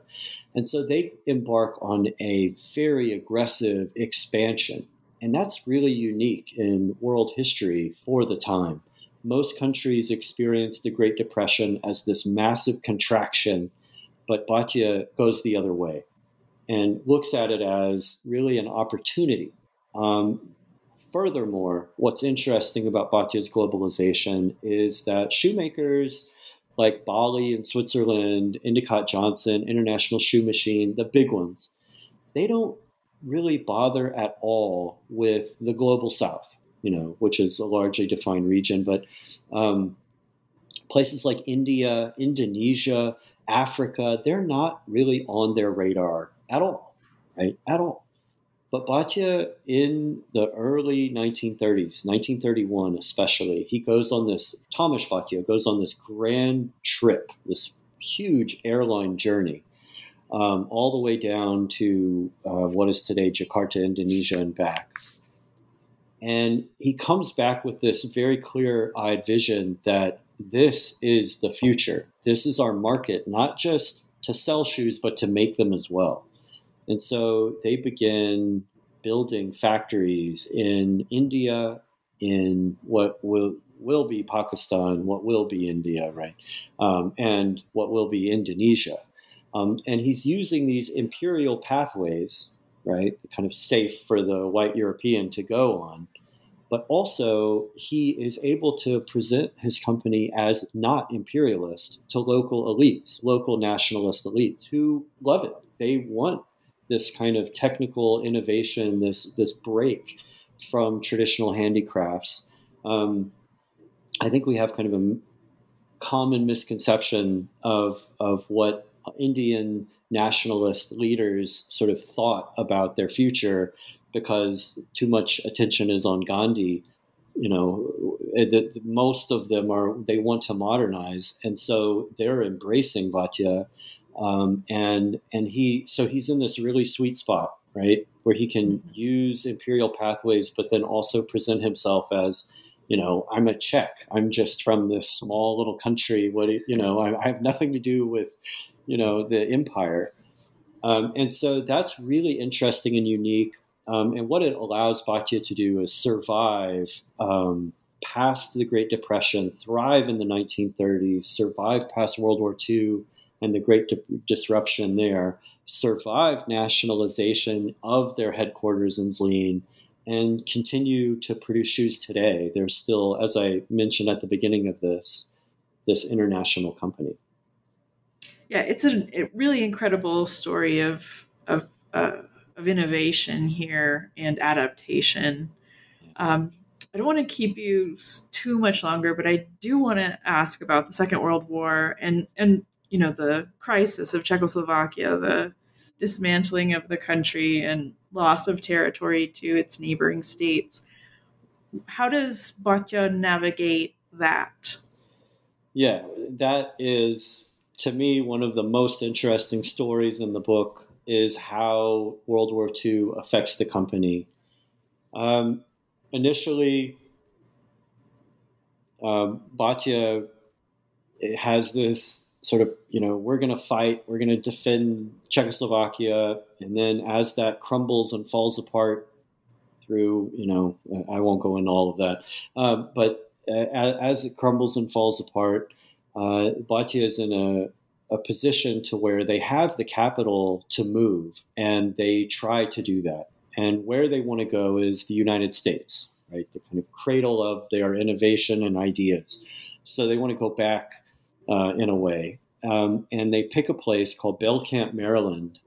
And so they embark on a very aggressive expansion. And that's really unique in world history for the time. Most countries experience the Great Depression as this massive contraction, but Bata goes the other way and looks at it as really an opportunity. Um, furthermore, what's interesting about Bata's globalization is that shoemakers like Bally in Switzerland, Endicott Johnson, International Shoe Machine, the big ones, they don't really bother at all with the global south, you know, which is a largely defined region. But um, places like India, Indonesia, Africa, they're not really on their radar at all, right? At all. But Bata, in the early 1930s, 1931 especially, he goes on this, Tomáš Bata goes on this grand trip, this huge airline journey, um, all the way down to uh, what is today Jakarta, Indonesia, and back. And he comes back with this very clear eyed vision that this is the future. This is our market, not just to sell shoes, but to make them as well. And so they begin building factories in India, in what will will be Pakistan, what will be India, right, um, and what will be Indonesia. Um, and he's using these imperial pathways, right, kind of safe for the white European to go on. But also, he is able to present his company as not imperialist to local elites, local nationalist elites who love it. They want this kind of technical innovation, this this break from traditional handicrafts. Um, I think we have kind of a common misconception of of what Indian nationalist leaders sort of thought about their future because too much attention is on Gandhi. You know, the, the, most of them are they want to modernize, and so they're embracing Bata um, and and he so he's in this really sweet spot, right, where he can mm-hmm. use imperial pathways, but then also present himself as, you know, I'm a Czech. I'm just from this small little country. What you know, I, I have nothing to do with, you know, the empire. Um, and so that's really interesting and unique. Um, and what it allows Bata to do is survive um, past the Great Depression, thrive in the 1930s, survive past World War II, and the great di- disruption there, survived nationalization of their headquarters in Zlin and continue to produce shoes today. They're still, as I mentioned at the beginning of this, this international company. Yeah, it's a really incredible story of of uh, of innovation here and adaptation. Um, I don't want to keep you too much longer, but I do want to ask about the Second World War and and you know the crisis of Czechoslovakia, the dismantling of the country and loss of territory to its neighboring states. How does Bata navigate that? Yeah, that is to me one of the most interesting stories in the book is how World War II affects the company. Um, initially, um, Bata has this sort of, you know, we're going to fight, we're going to defend Czechoslovakia, and then as that crumbles and falls apart through, you know, I won't go into all of that, uh, but as it crumbles and falls apart, uh, Bata is in a a position to where they have the capital to move and they try to do that. And where they want to go is the United States, right? The kind of cradle of their innovation and ideas. So they want to go back uh, in a way. Um, and they pick a place called Belcamp, Maryland,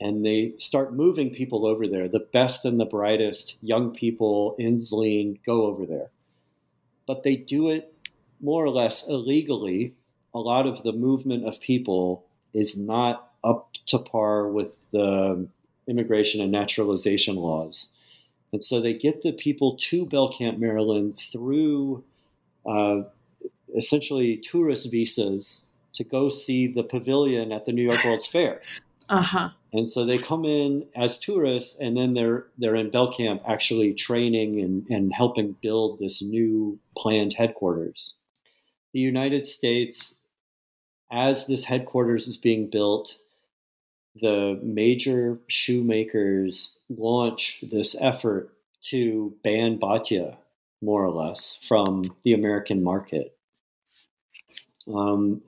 and they start moving people over there. The best and the brightest young people in Zlín go over there. But they do it more or less illegally a lot of the movement of people is not up to par with the immigration and naturalization laws. And so they get the people to Belcamp, Maryland through uh, essentially tourist visas to go see the pavilion at the New York World's Fair. Uh-huh. And so they come in as tourists and then they're they're in Belcamp actually training and, and helping build this new planned headquarters. The United States as this headquarters is being built, the major shoemakers launch this effort to ban Bata, more or less, from the American market. Um,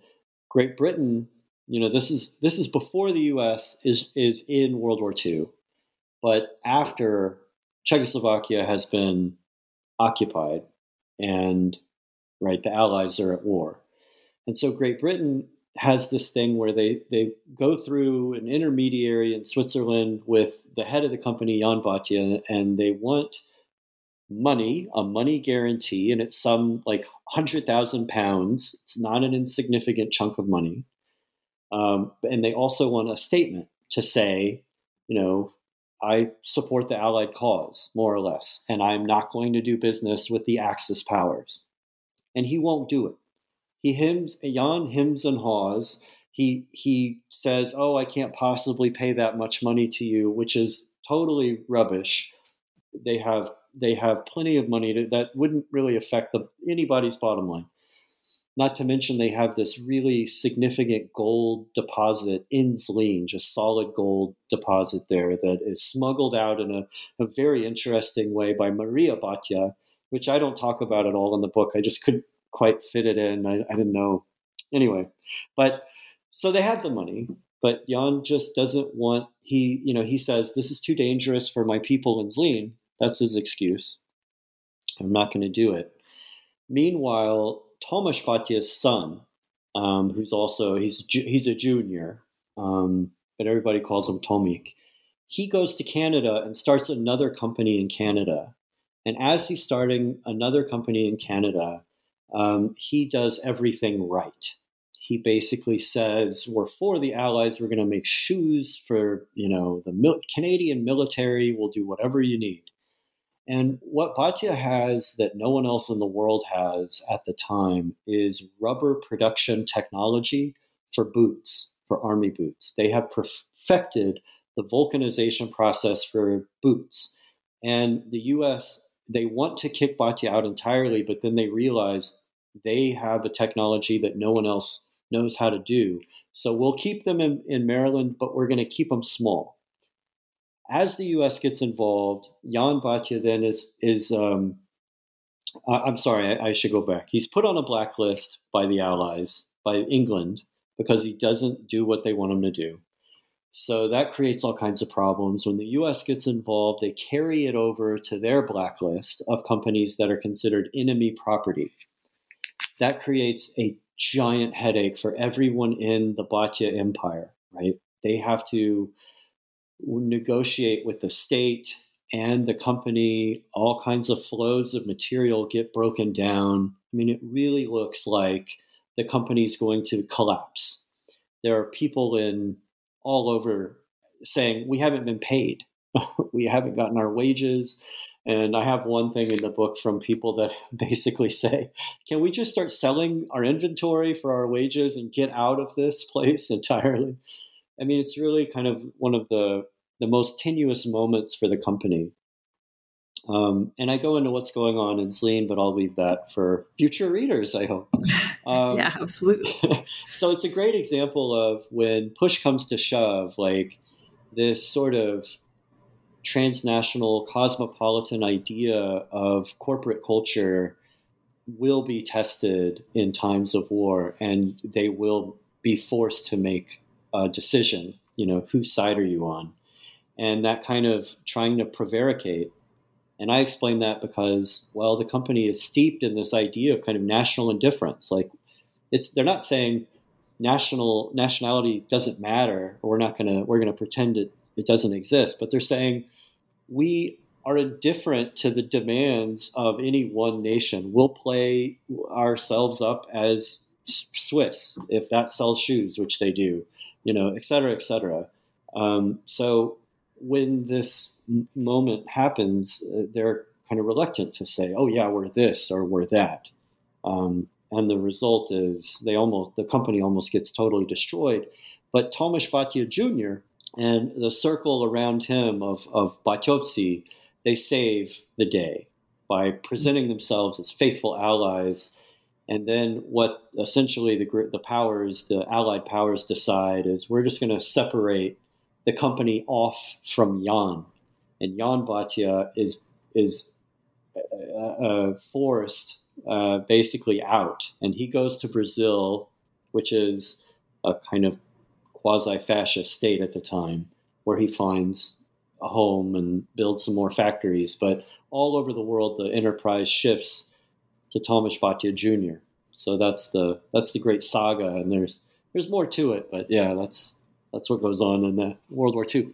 Great Britain, you know, this is this is before the U.S. is is in World War II, but after Czechoslovakia has been occupied, and right, the Allies are at war. And so Great Britain has this thing where they, they go through an intermediary in Switzerland with the head of the company, Jan Bata, and they want money, a money guarantee, and it's some like 100,000 pounds. It's not an insignificant chunk of money. Um, and they also want a statement to say, you know, I support the Allied cause, more or less, and I'm not going to do business with the Axis powers. And he won't do it he hymns Jan hymns and haws. He he says, "Oh, I can't possibly pay that much money to you," which is totally rubbish. They have they have plenty of money to, that wouldn't really affect the, anybody's bottom line. Not to mention they have this really significant gold deposit in Zlín, just solid gold deposit there that is smuggled out in a, a very interesting way by Maria Bata, which I don't talk about at all in the book. I just couldn't quite fit it in. I, I didn't know. Anyway, but so they have the money, but Jan just doesn't want. He, you know, he says this is too dangerous for my people in Zlín. That's his excuse. I'm not going to do it. Meanwhile, Tomáš Bata's son, um, who's also he's he's a junior, um, but everybody calls him Tomik. He goes to Canada and starts another company in Canada. And as he's starting another company in Canada, um, he does everything right. He basically says, "We're for the Allies. We're going to make shoes for you know the mil- Canadian military. We'll do whatever you need." And what Bata has that no one else in the world has at the time is rubber production technology for boots, for army boots. They have perfected the vulcanization process for boots. And the US they want to kick Bata out entirely, but then they realize they have a technology that no one else knows how to do. So we'll keep them in, in Maryland, but we're going to keep them small. As the U.S. gets involved, Jan Bata then is is um, I'm sorry, I, I should go back. He's put on a blacklist by the Allies, by England, because he doesn't do what they want him to do. So that creates all kinds of problems. When the US gets involved, they carry it over to their blacklist of companies that are considered enemy property. That creates a giant headache for everyone in the Bata Empire, right? They have to negotiate with the state and the company. All kinds of flows of material get broken down. I mean, it really looks like the company's going to collapse. There are people in all over saying, We haven't been paid. we haven't gotten our wages. And I have one thing in the book from people that basically say, can we just start selling our inventory for our wages and get out of this place entirely? I mean, it's really kind of one of the, the most tenuous moments for the company. Um, and I go into what's going on in Zlin, but I'll leave that for future readers, I hope. Um, yeah, absolutely. so it's a great example of when push comes to shove, like this sort of transnational cosmopolitan idea of corporate culture will be tested in times of war and they will be forced to make a decision you know whose side are you on? And that kind of trying to prevaricate. And i explain that because well the company is steeped in this idea of kind of national indifference. Like it's they're not saying national nationality doesn't matter or we're not to we're to pretend it, it doesn't exist but they're saying we are indifferent to the demands of any one nation. We'll play ourselves up as Swiss if that sells shoes, which they do, you know, et cetera, et cetera. Um, so when this moment happens, uh, they're kind of reluctant to say, "Oh yeah, we're this or we're that," um, and the result is they almost the company almost gets totally destroyed. But Tomáš Bata Jr and the circle around him of, of Bhatyovci, they save the day by presenting themselves as faithful allies. And then what essentially the, the powers, the allied powers decide is we're just going to separate the company off from Jan. And Jan Bata is, is uh, uh, forced uh, basically out. And he goes to Brazil, which is a kind of quasi fascist state at the time, where he finds a home and builds some more factories. But all over the world, the enterprise shifts to Thomas Bata Jr. So that's the that's the great saga, and there's there's more to it. But yeah, that's that's what goes on in the World War II.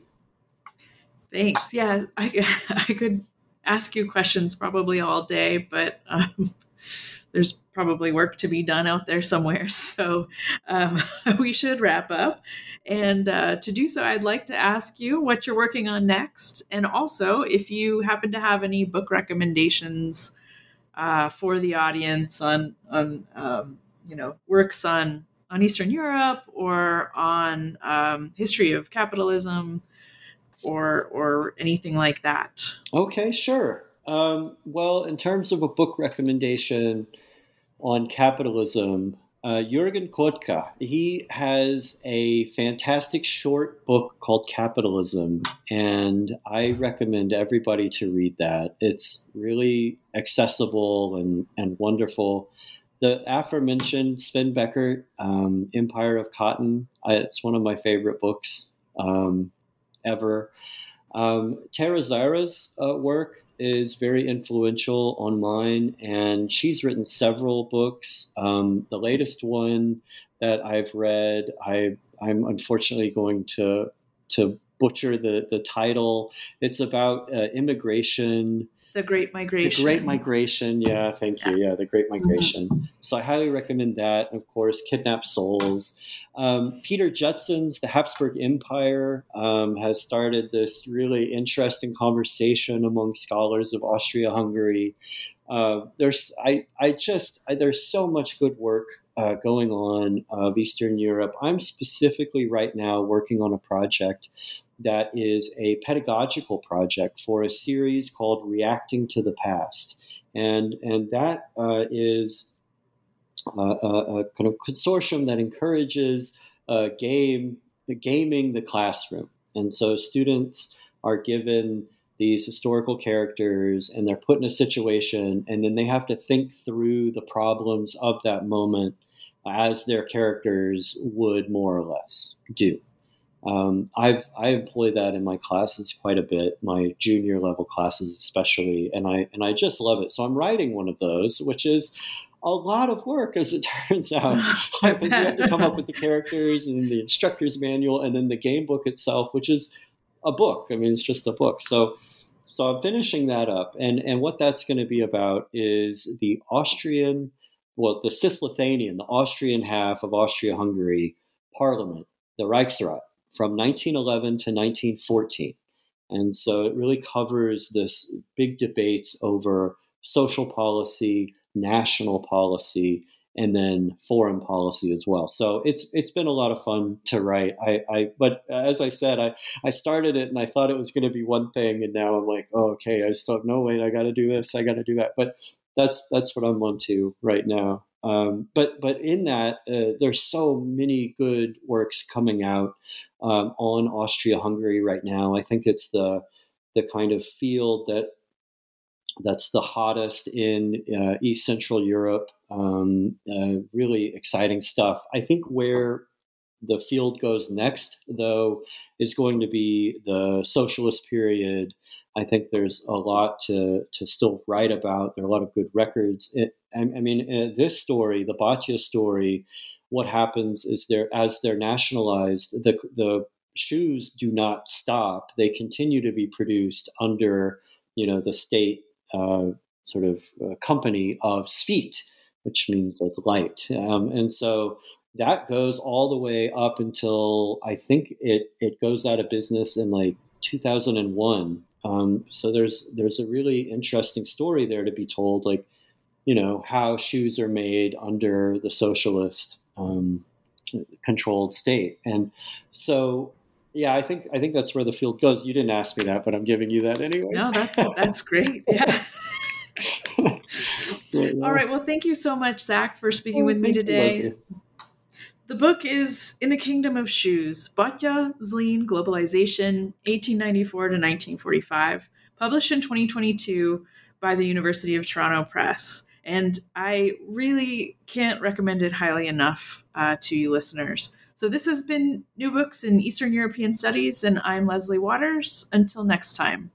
Thanks. Yeah, I I could ask you questions probably all day, but um, there's probably work to be done out there somewhere. So um, we should wrap up. And uh, to do so, I'd like to ask you what you're working on next. And also, if you happen to have any book recommendations uh, for the audience on, on um, you know, works on, on Eastern Europe or on um, history of capitalism or, or anything like that. Okay, sure. Um, well, in terms of a book recommendation, on capitalism, uh, Jürgen Kocka. He has a fantastic short book called Capitalism, and I recommend everybody to read that. It's really accessible and, and wonderful. The aforementioned Sven Beckert, um, Empire of Cotton, I, it's one of my favorite books um, ever. Um, Tara Zahra's uh, work is very influential on mine, and she's written several books. Um, the latest one that I've read, I, I'm unfortunately going to to butcher the the title. It's about uh, immigration the Great Migration. The Great Migration, yeah, thank you. Yeah, The Great mm-hmm. Migration. Mm-hmm. So I highly recommend that. Of course, Kidnapped Souls. Um, Pieter Judson's The Habsburg Empire um, has started this really interesting conversation among scholars of Austria-Hungary. Uh, there's, I, I just, I, there's so much good work uh, going on of Eastern Europe. I'm specifically right now working on a project that is a pedagogical project for a series called Reacting to the Past. And, and that uh, is a, a, kind of consortium that encourages uh, game, gaming the classroom. And so students are given these historical characters and they're put in a situation and then they have to think through the problems of that moment as their characters would more or less do. Um, I've I employ that in my classes quite a bit, my junior level classes especially, and I and I just love it. So I'm writing one of those, which is a lot of work, as it turns out, because you have to come up with the characters and the instructor's manual, and then the game book itself, which is a book. I mean, it's just a book. So, so I'm finishing that up, and and what that's going to be about is the Austrian, well, the Cisleithanian, the Austrian half of Austria-Hungary Parliament, the Reichsrat, from 1911 to 1914. And so it really covers this big debates over social policy, national policy, and then foreign policy as well. So it's it's been a lot of fun to write. I, I but as I said, I, I started it and I thought it was going to be one thing, and now I'm like, oh, okay, I still don't know. Wait, I got to do this. I got to do that. But that's that's what I'm on to right now. Um, but but in that, uh, there's so many good works coming out um, on Austria-Hungary right now. I think it's the the kind of field that that's the hottest in uh, East Central Europe. Um, uh, really exciting stuff. I think where the field goes next, though, is going to be the socialist period. I think there's a lot to, to still write about. There are a lot of good records. I, I, mean, uh, this story, the Bata story, what happens is there as they're nationalized, the the shoes do not stop. They continue to be produced under you know the state uh, sort of uh, company of Svit, which means like light. Um, and so that goes all the way up until I think it, it goes out of business in like 2001. Um, so there's there's a really interesting story there to be told, like you know how shoes are made under the socialist um, controlled state, and so yeah, I think I think that's where the field goes. You didn't ask me that, but I'm giving you that anyway. No, that's that's great. Yeah. All right. Well, thank you so much, Zach, for speaking oh, with me today. The book is In the Kingdom of Shoes Bata, Zlin, Globalization, 1894 to 1945, published in 2022 by the University of Toronto Press. And I really can't recommend it highly enough uh, to you listeners. So this has been New Books in Eastern European Studies, and I'm Leslie Waters. Until next time.